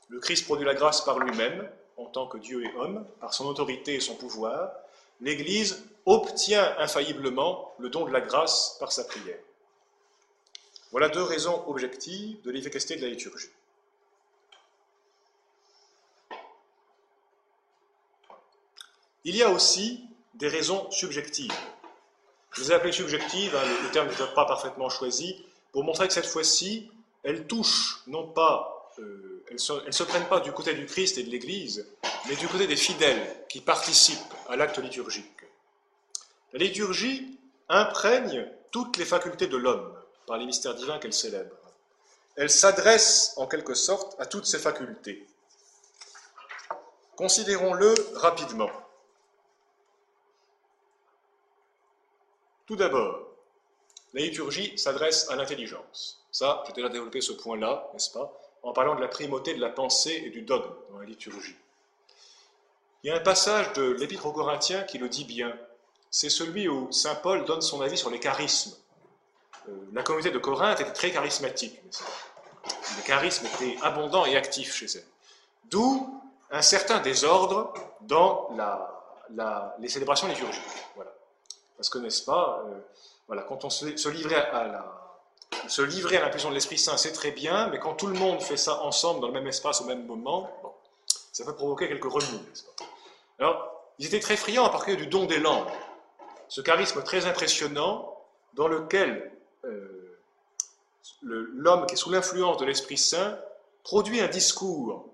Le Christ produit la grâce par lui-même, en tant que Dieu et homme, par son autorité et son pouvoir. L'Église obtient infailliblement le don de la grâce par sa prière. Voilà deux raisons objectives de l'efficacité de la liturgie. Il y a aussi des raisons subjectives. Je les ai appelées subjectives, hein, le, terme n'est pas parfaitement choisi, pour montrer que cette fois-ci, elles touchent non pas, euh, elles ne se, prennent pas du côté du Christ et de l'Église, mais du côté des fidèles qui participent à l'acte liturgique. La liturgie imprègne toutes les facultés de l'homme par les mystères divins qu'elle célèbre. Elle s'adresse en quelque sorte à toutes ses facultés. Considérons-le rapidement. Tout d'abord, la liturgie s'adresse à l'intelligence. Ça, j'ai déjà développé ce point-là, n'est-ce pas, en parlant de la primauté de la pensée et du dogme dans la liturgie. Il y a un passage de l'Épître aux Corinthiens qui le dit bien. C'est celui où Saint Paul donne son avis sur les charismes euh, la communauté de Corinthe était très charismatique. Le charisme était abondant et actif chez elle. D'où un certain désordre dans les célébrations liturgiques. Voilà. Parce que, n'est-ce pas, euh, voilà, quand on se, livrait à la, se à l'impulsion de l'Esprit Saint, c'est très bien, mais quand tout le monde fait ça ensemble, dans le même espace, au même moment, ça peut provoquer quelques remous. Alors, ils étaient très friands à partir du don des langues, ce charisme très impressionnant dans lequel euh, l'homme qui est sous l'influence de l'Esprit Saint produit un discours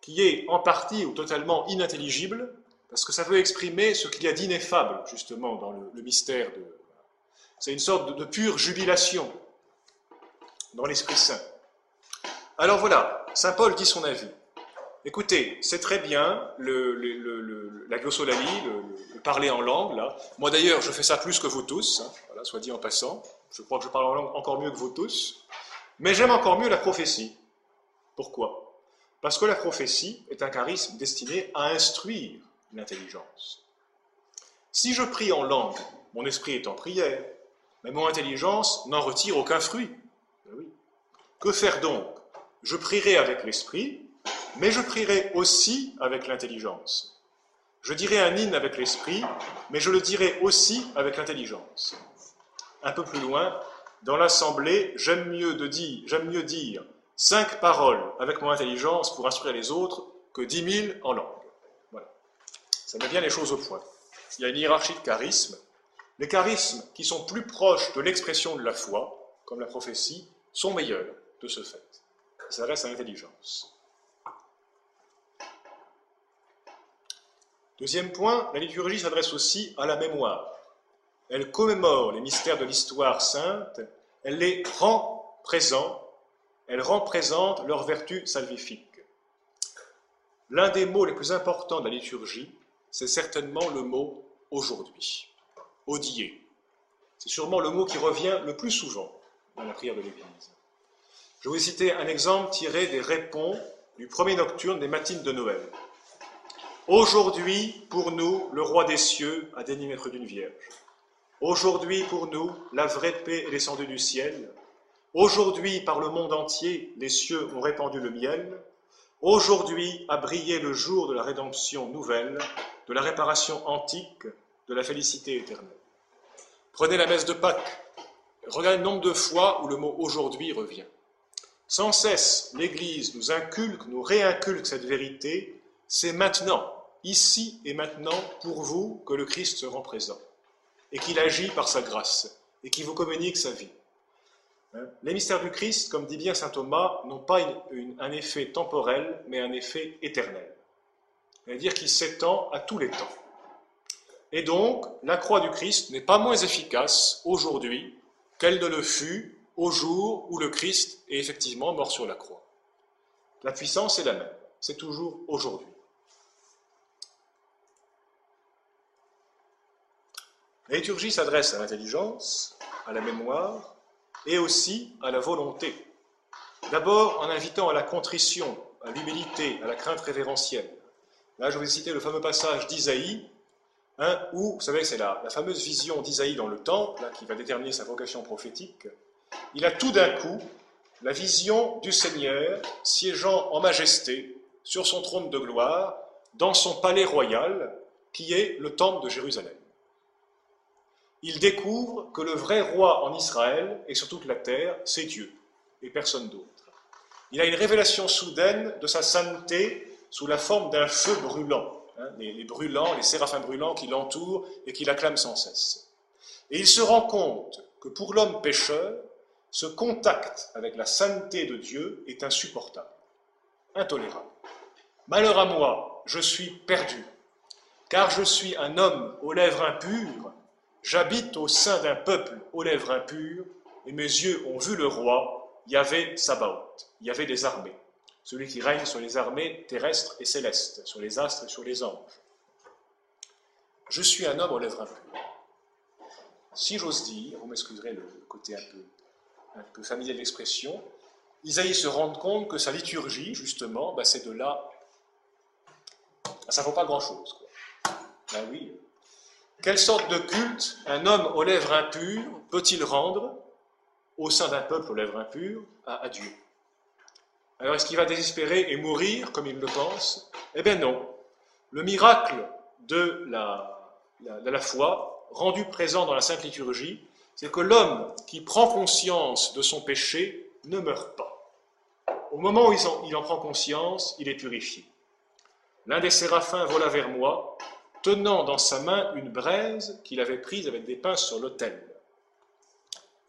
qui est en partie ou totalement inintelligible, parce que ça veut exprimer ce qu'il y a d'ineffable, justement, dans le, mystère de... C'est une sorte de, pure jubilation dans l'Esprit Saint. Alors voilà, Saint Paul dit son avis. Écoutez, c'est très bien la glossolalie, le, parler en langue, là. Moi d'ailleurs, je fais ça plus que vous tous, hein, voilà, soit dit en passant. Je crois que je parle en langue encore mieux que vous tous. Mais j'aime encore mieux la prophétie. Pourquoi? Parce que la prophétie est un charisme destiné à instruire l'intelligence. Si je prie en langue, mon esprit est en prière, mais mon intelligence n'en retire aucun fruit. Ben que faire donc? Je prierai avec l'esprit, mais je prierai aussi avec l'intelligence. Je dirai un hymne avec l'esprit, mais je le dirai aussi avec l'intelligence un peu plus loin, dans l'assemblée, j'aime mieux, dire, mieux dire cinq paroles avec mon intelligence pour instruire les autres que dix mille en langue. Voilà. Ça met bien les choses au point. Il y a une hiérarchie de charismes. Les charismes qui sont plus proches de l'expression de la foi, comme la prophétie, sont meilleurs de ce fait. Ça reste à l'intelligence. Deuxième point, la liturgie s'adresse aussi à la mémoire. Elle commémore les mystères de l'histoire sainte, elle les rend présents, elle rend présente leur vertu salvifique. L'un des mots les plus importants de la liturgie, c'est certainement le mot aujourd'hui, odier. C'est sûrement le mot qui revient le plus souvent dans la prière de l'Église. Je vais citer un exemple tiré des répons du premier nocturne des matines de Noël. Aujourd'hui, pour nous, le roi des cieux a daigné naître d'une vierge. Aujourd'hui, pour nous, la vraie paix est descendue du ciel. Aujourd'hui, par le monde entier, les cieux ont répandu le miel. Aujourd'hui a brillé le jour de la rédemption nouvelle, de la réparation antique, de la félicité éternelle. Prenez la messe de Pâques. Regardez le nombre de fois où le mot aujourd'hui revient. Sans cesse, l'Église nous inculque, nous réinculque cette vérité. C'est maintenant, ici et maintenant, pour vous, que le Christ se rend présent et qu'il agit par sa grâce et qu'il vous communique sa vie. Hein? Les mystères du Christ, comme dit bien saint Thomas, n'ont pas un effet temporel, mais un effet éternel. C'est-à-dire qu'il s'étend à tous les temps. Et donc, la croix du Christ n'est pas moins efficace aujourd'hui qu'elle ne le fut au jour où le Christ est effectivement mort sur la croix. La puissance est la même, c'est toujours aujourd'hui. La liturgie s'adresse à l'intelligence, à la mémoire, et aussi à la volonté. D'abord en invitant à la contrition, à l'humilité, à la crainte révérentielle. Là, je vais citer le fameux passage d'Isaïe, hein, où, vous savez, c'est la, la, fameuse vision d'Isaïe dans le temple, qui va déterminer sa vocation prophétique. Il a tout d'un coup la vision du Seigneur siégeant en majesté sur son trône de gloire dans son palais royal, qui est le temple de Jérusalem il découvre que le vrai roi en Israël et sur toute la terre, c'est Dieu et personne d'autre. Il a une révélation soudaine de sa sainteté sous la forme d'un feu brûlant, hein, les, brûlants, les séraphins brûlants qui l'entourent et qui l'acclament sans cesse. Et il se rend compte que pour l'homme pécheur, ce contact avec la sainteté de Dieu est insupportable, intolérable. Malheur à moi, je suis perdu, car je suis un homme aux lèvres impures J'habite au sein d'un peuple aux lèvres impures, et mes yeux ont vu le roi, Yahvé Sabaoth, Yahvé des armées, celui qui règne sur les armées terrestres et célestes, sur les astres et sur les anges. Je suis un homme aux lèvres impures. Si j'ose dire, vous m'excuserez le côté un peu, familier de l'expression, Isaïe se rend compte que sa liturgie, justement, bah, c'est de là. Ça ne vaut pas grand-chose. Ben oui, quelle sorte de culte un homme aux lèvres impures peut-il rendre au sein d'un peuple aux lèvres impures à, Dieu? Alors est-ce qu'il va désespérer et mourir comme il le pense? Eh bien non. Le miracle de la, foi, rendu présent dans la Sainte Liturgie, c'est que l'homme qui prend conscience de son péché ne meurt pas. Au moment où il en prend conscience, il est purifié. L'un des séraphins vola vers moi, tenant dans sa main une braise qu'il avait prise avec des pinces sur l'autel.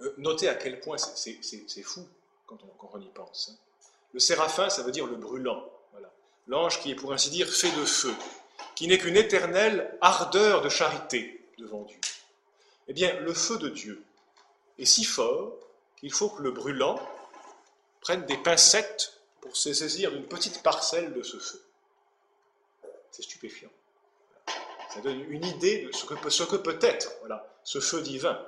Euh, notez à quel point c'est fou quand on, y pense. Hein. Le séraphin, ça veut dire le brûlant. L'ange qui est, pour ainsi dire, fait de feu, qui n'est qu'une éternelle ardeur de charité devant Dieu. Eh bien, le feu de Dieu est si fort qu'il faut que le brûlant prenne des pincettes pour se saisir d'une petite parcelle de ce feu. C'est stupéfiant. Ça donne une idée de ce que peut, ce que peut être voilà, ce feu divin.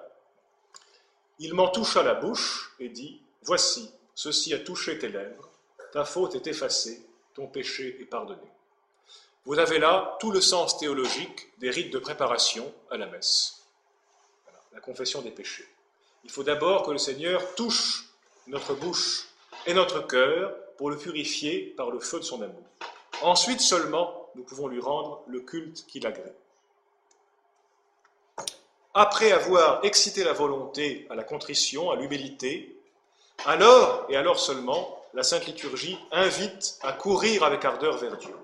Il m'en toucha la bouche et dit Voici, ceci a touché tes lèvres, ta faute est effacée, ton péché est pardonné. Vous avez là tout le sens théologique des rites de préparation à la messe. la confession des péchés. Il faut d'abord que le Seigneur touche notre bouche et notre cœur pour le purifier par le feu de son amour. Ensuite seulement, nous pouvons lui rendre le culte qu'il agrée. Après avoir excité la volonté à la contrition, à l'humilité, alors, et alors seulement, la Sainte Liturgie invite à courir avec ardeur vers Dieu.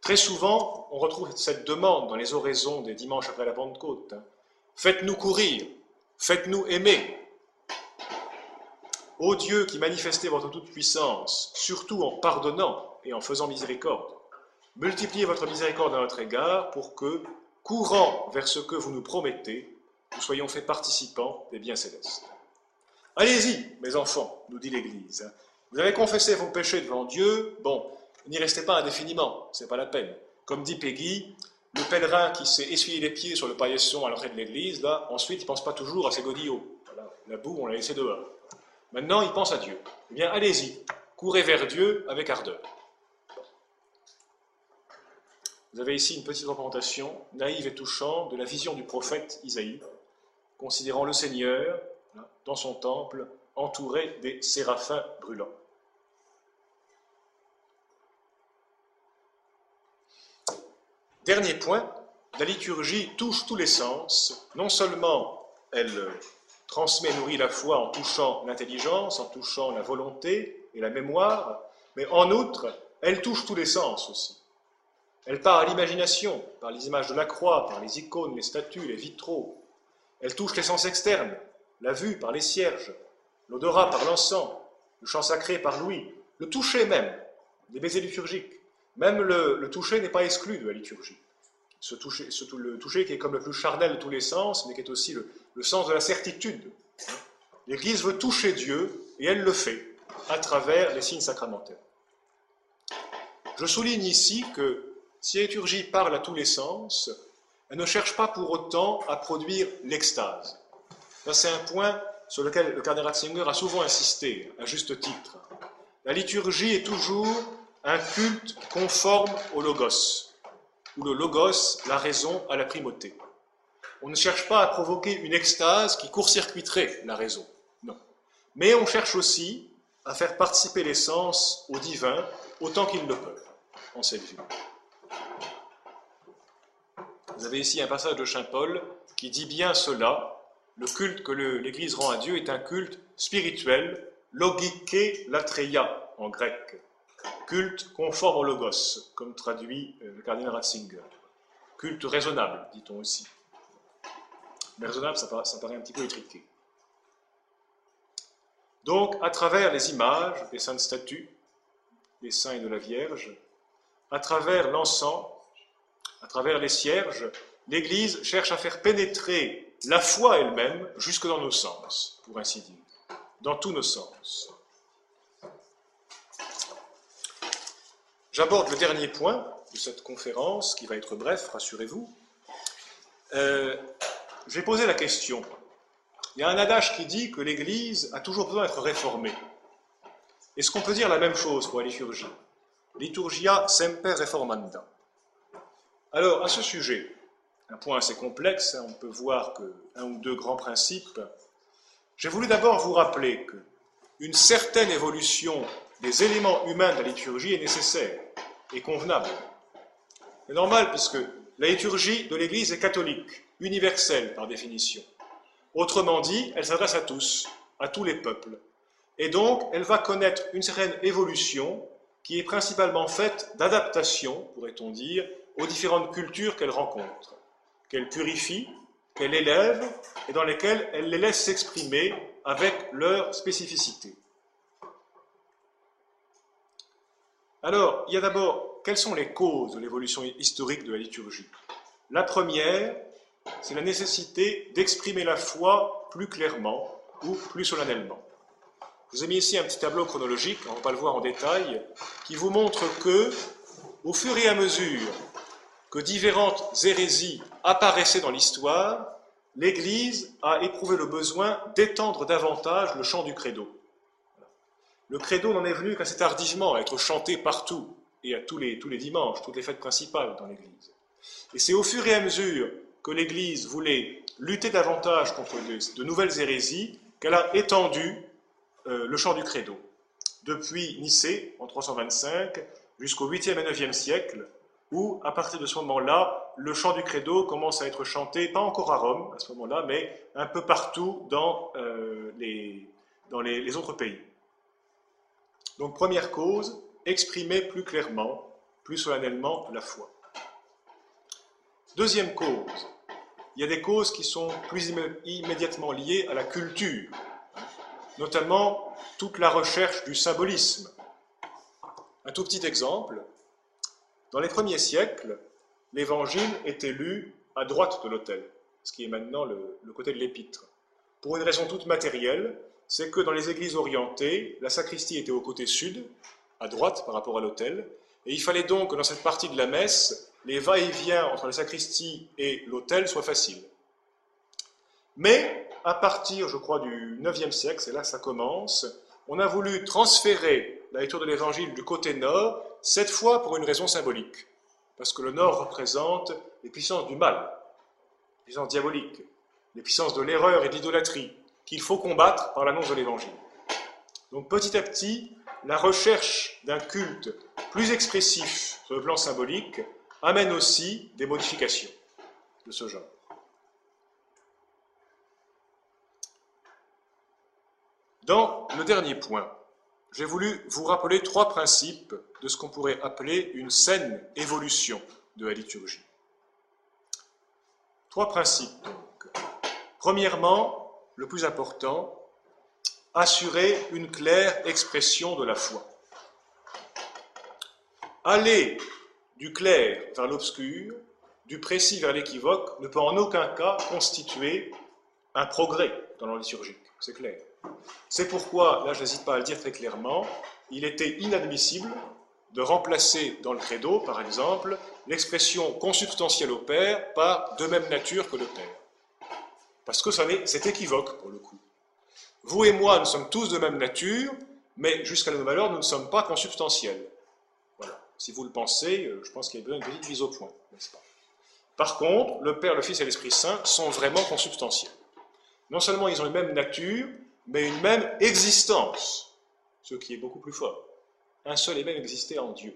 Très souvent, on retrouve cette demande dans les oraisons des dimanches après la Pentecôte. Faites-nous courir, faites-nous aimer. Ô Dieu qui manifestez votre toute-puissance, surtout en pardonnant et en faisant miséricorde, Multipliez votre miséricorde à notre égard pour que, courant vers ce que vous nous promettez, nous soyons faits participants des biens célestes. Allez-y, mes enfants, nous dit l'Église. Vous avez confessé vos péchés devant Dieu, bon, n'y restez pas indéfiniment, c'est pas la peine. Comme dit Peggy, le pèlerin qui s'est essuyé les pieds sur le paillasson à l'entrée de l'église, là, ensuite, il pense pas toujours à ses godillots. la boue, on l'a laissé dehors. Maintenant, il pense à Dieu. Eh bien, allez-y, courez vers Dieu avec ardeur. Vous avez ici une petite représentation naïve et touchante de la vision du prophète Isaïe, considérant le Seigneur dans son temple entouré des séraphins brûlants. Dernier point, la liturgie touche tous les sens. Non seulement elle transmet, nourrit la foi en touchant l'intelligence, en touchant la volonté et la mémoire, mais en outre, elle touche tous les sens aussi. Elle part à l'imagination, par les images de la croix, par les icônes, les statues, les vitraux. Elle touche les sens externes, la vue par les cierges, l'odorat par l'encens, le chant sacré par l'ouïe, le toucher même, des baisers liturgiques. Même le, toucher n'est pas exclu de la liturgie. Ce toucher, le toucher qui est comme le plus charnel de tous les sens, mais qui est aussi le sens de la certitude. L'Église veut toucher Dieu, et elle le fait, à travers les signes sacramentaires. Je souligne ici que si la liturgie parle à tous les sens, elle ne cherche pas pour autant à produire l'extase. C'est un point sur lequel le cardinal Ratzinger a souvent insisté, à juste titre. La liturgie est toujours un culte conforme au logos, où le logos, la raison, a la primauté. On ne cherche pas à provoquer une extase qui court-circuiterait la raison, non. Mais on cherche aussi à faire participer les sens au divin autant qu'ils le peuvent en cette vie. Vous avez ici un passage de Saint Paul qui dit bien cela. Le culte que l'Église rend à Dieu est un culte spirituel, logike latreia en grec. Culte conforme au logos, comme traduit euh, le cardinal Ratzinger. Culte raisonnable, dit-on aussi. Mais raisonnable, ça paraît, ça paraît un petit peu étriqué. Donc, à travers les images des saintes statues, des saints et de la Vierge, à travers l'encens, à travers les cierges, l'Église cherche à faire pénétrer la foi elle-même jusque dans nos sens, pour ainsi dire, dans tous nos sens. J'aborde le dernier point de cette conférence, qui va être bref, rassurez-vous. Euh, je vais poser la question. Il y a un adage qui dit que l'Église a toujours besoin d'être réformée. Est-ce qu'on peut dire la même chose pour la liturgie Liturgia semper reformanda. Alors, à ce sujet, un point assez complexe, hein, on peut voir que un ou deux grands principes. J'ai voulu d'abord vous rappeler que une certaine évolution des éléments humains de la liturgie est nécessaire et convenable. C'est normal puisque la liturgie de l'Église est catholique, universelle par définition. Autrement dit, elle s'adresse à tous, à tous les peuples. Et donc, elle va connaître une certaine évolution qui est principalement faite d'adaptation, pourrait-on dire, aux différentes cultures qu'elle rencontre, qu'elle purifie, qu'elle élève et dans lesquelles elle les laisse s'exprimer avec leur spécificité. Alors, il y a d'abord, quelles sont les causes de l'évolution historique de la liturgie? La première, c'est la nécessité d'exprimer la foi plus clairement ou plus solennellement. Je vous ai mis ici un petit tableau chronologique, on ne va pas le voir en détail, qui vous montre que, au fur et à mesure que différentes hérésies apparaissaient dans l'histoire, l'Église a éprouvé le besoin d'étendre davantage le chant du credo. Le credo n'en est venu qu'assez tardivement à être chanté partout et à tous les, tous les dimanches, toutes les fêtes principales dans l'Église. Et c'est au fur et à mesure que l'Église voulait lutter davantage contre de, nouvelles hérésies qu'elle a étendu euh, le chant du credo. Depuis Nicée, en 325, jusqu'au 8e et 9e siècle, où, à partir de ce moment-là, le chant du credo commence à être chanté, pas encore à Rome à ce moment-là, mais un peu partout dans, euh, les, autres pays. Donc, première cause, exprimer plus clairement, plus solennellement la foi. Deuxième cause, il y a des causes qui sont plus immédiatement liées à la culture, notamment toute la recherche du symbolisme. Un tout petit exemple, dans les premiers siècles, l'évangile était lu à droite de l'autel, ce qui est maintenant le, côté de l'épître. Pour une raison toute matérielle, c'est que dans les églises orientées, la sacristie était au côté sud, à droite par rapport à l'autel, et il fallait donc que dans cette partie de la messe, les va-et-vient entre la sacristie et l'autel soient faciles. Mais à partir, je crois, du 9e siècle, c'est là que ça commence, on a voulu transférer la lecture de l'évangile du côté nord cette fois pour une raison symbolique. parce que le nord représente les puissances du mal, les puissances diaboliques, les puissances de l'erreur et de l'idolâtrie, qu'il faut combattre par l'annonce de l'Évangile. Donc petit à petit, la recherche d'un culte plus expressif sur le plan symbolique amène aussi des modifications de ce genre. Dans le dernier point, j'ai voulu vous rappeler trois principes de ce qu'on pourrait appeler une saine évolution de la liturgie. Trois principes donc. Premièrement, le plus important, assurer une claire expression de la foi. Aller du clair vers l'obscur, du précis vers l'équivoque, ne peut en aucun cas constituer un progrès dans la liturgique, c'est clair. C'est pourquoi, là je n'hésite pas à le dire très clairement, il était inadmissible de remplacer dans le credo, par exemple, l'expression consubstantielle au Père par de même nature que le Père. Parce que c'est équivoque pour le coup. Vous et moi, nous sommes tous de même nature, mais jusqu'à nos malheurs, nous ne sommes pas consubstantiels. Voilà. Si vous le pensez, euh, je pense qu'il y a besoin d'une petite mise au point, n'est-ce pas? Par contre, le Père, le Fils et l'Esprit Saint sont vraiment consubstantiels. Non seulement ils ont une même nature, mais une même existence, ce qui est beaucoup plus fort. Un seul et même exister en Dieu.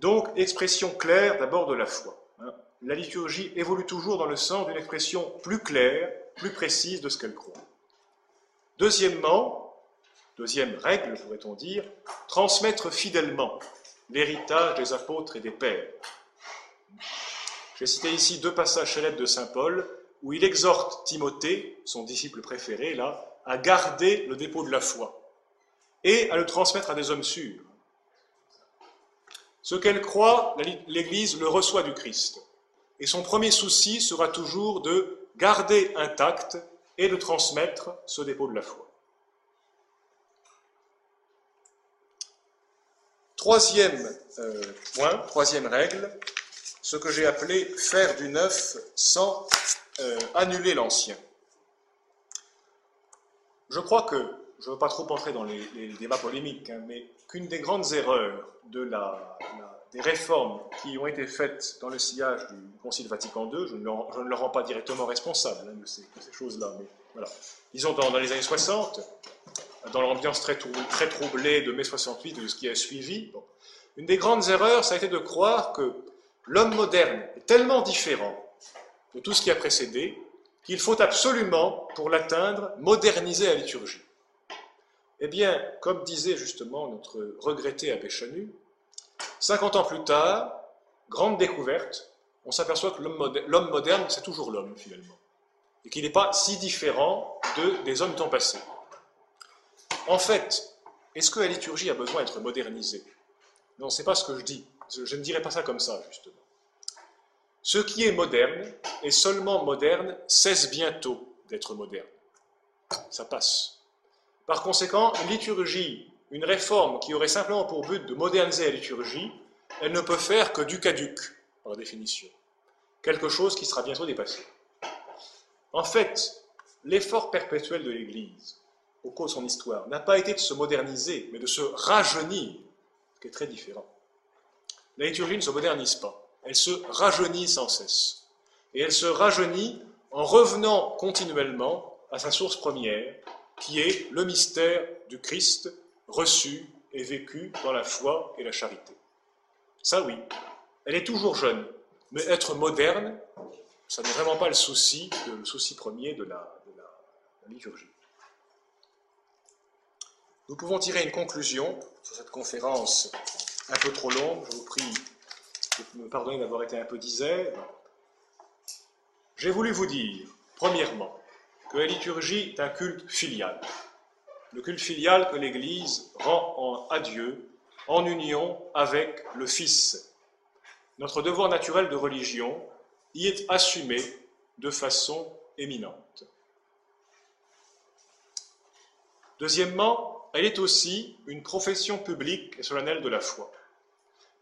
Donc, expression claire d'abord de la foi. Hein. La liturgie évolue toujours dans le sens d'une expression plus claire, plus précise de ce qu'elle croit. Deuxièmement, deuxième règle, pourrait-on dire, transmettre fidèlement l'héritage des apôtres et des pères. J'ai cité ici deux passages célèbres de Saint Paul où il exhorte Timothée, son disciple préféré, là, à garder le dépôt de la foi et à le transmettre à des hommes sûrs. Ce qu'elle croit, l'Église le reçoit du Christ. Et son premier souci sera toujours de garder intact et de transmettre ce dépôt de la foi. Troisième euh, point, troisième règle, ce que j'ai appelé faire du neuf sans euh, annuler l'ancien. Je crois que, je ne veux pas trop entrer dans les, débats polémiques, hein, mais qu'une des grandes erreurs de la, des réformes qui ont été faites dans le sillage du Concile Vatican II, je ne, ne rends pas directement responsable hein, de ces, choses-là, mais voilà. Disons dans, les années 60, dans l'ambiance très, troublée de mai 68 et de ce qui a suivi, une des grandes erreurs, ça a été de croire que l'homme moderne est tellement différent de tout ce qui a précédé, qu'il faut absolument, pour l'atteindre, moderniser la liturgie. Eh bien, comme disait justement notre regretté abbé Chanu, 50 ans plus tard, grande découverte, on s'aperçoit que l'homme moderne, c'est toujours l'homme finalement, et qu'il n'est pas si différent de, des hommes temps passé. En fait, est-ce que la liturgie a besoin d'être modernisée? Non, c'est pas ce que je dis. Je ne dirais pas ça comme ça, justement. Ce qui est moderne est seulement moderne cesse bientôt d'être moderne. Ça passe. Par conséquent, une liturgie, une réforme qui aurait simplement pour but de moderniser la liturgie, elle ne peut faire que du caduc, par définition. Quelque chose qui sera bientôt dépassé. En fait, l'effort perpétuel de l'Église, au cours de son histoire, n'a pas été de se moderniser, mais de se rajeunir, ce qui est très différent. La liturgie ne se modernise pas elle se rajeunit sans cesse. Et elle se rajeunit en revenant continuellement à sa source première, qui est le mystère du Christ reçu et vécu dans la foi et la charité. Ça oui, elle est toujours jeune, mais être moderne, ça n'est vraiment pas le souci, le souci premier de la, liturgie. Nous pouvons tirer une conclusion sur cette conférence un peu trop longue, je vous prie me pardonnez d'avoir été un peu disert. J'ai voulu vous dire, premièrement, que la liturgie est un culte filial. Le culte filial que l'Église rend à Dieu en union avec le Fils. Notre devoir naturel de religion y est assumé de façon éminente. Deuxièmement, elle est aussi une profession publique et solennelle de la foi.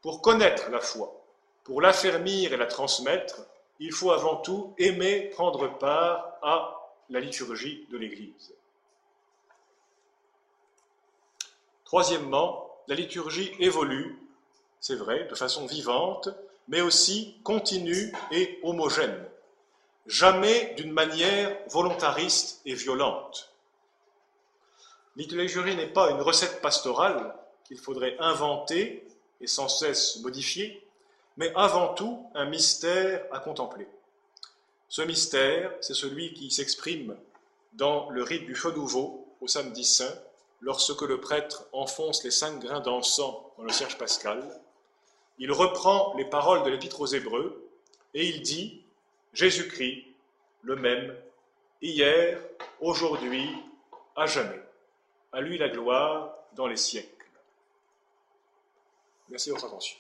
Pour connaître la foi, pour l'affermir et la transmettre, il faut avant tout aimer prendre part à la liturgie de l'Église. Troisièmement, la liturgie évolue c'est vrai, de façon vivante, mais aussi continue et homogène, jamais d'une manière volontariste et violente. L'itélégorie n'est pas une recette pastorale qu'il faudrait inventer et sans cesse modifier, mais avant tout un mystère à contempler. Ce mystère, c'est celui qui s'exprime dans le rite du feu nouveau au samedi saint, lorsque le prêtre enfonce les cinq grains d'encens dans le cierge pascal. Il reprend les paroles de l'Épître aux Hébreux et il dit Jésus-Christ, le même, hier, aujourd'hui, à jamais. À lui la gloire dans les siècles. Merci de votre attention.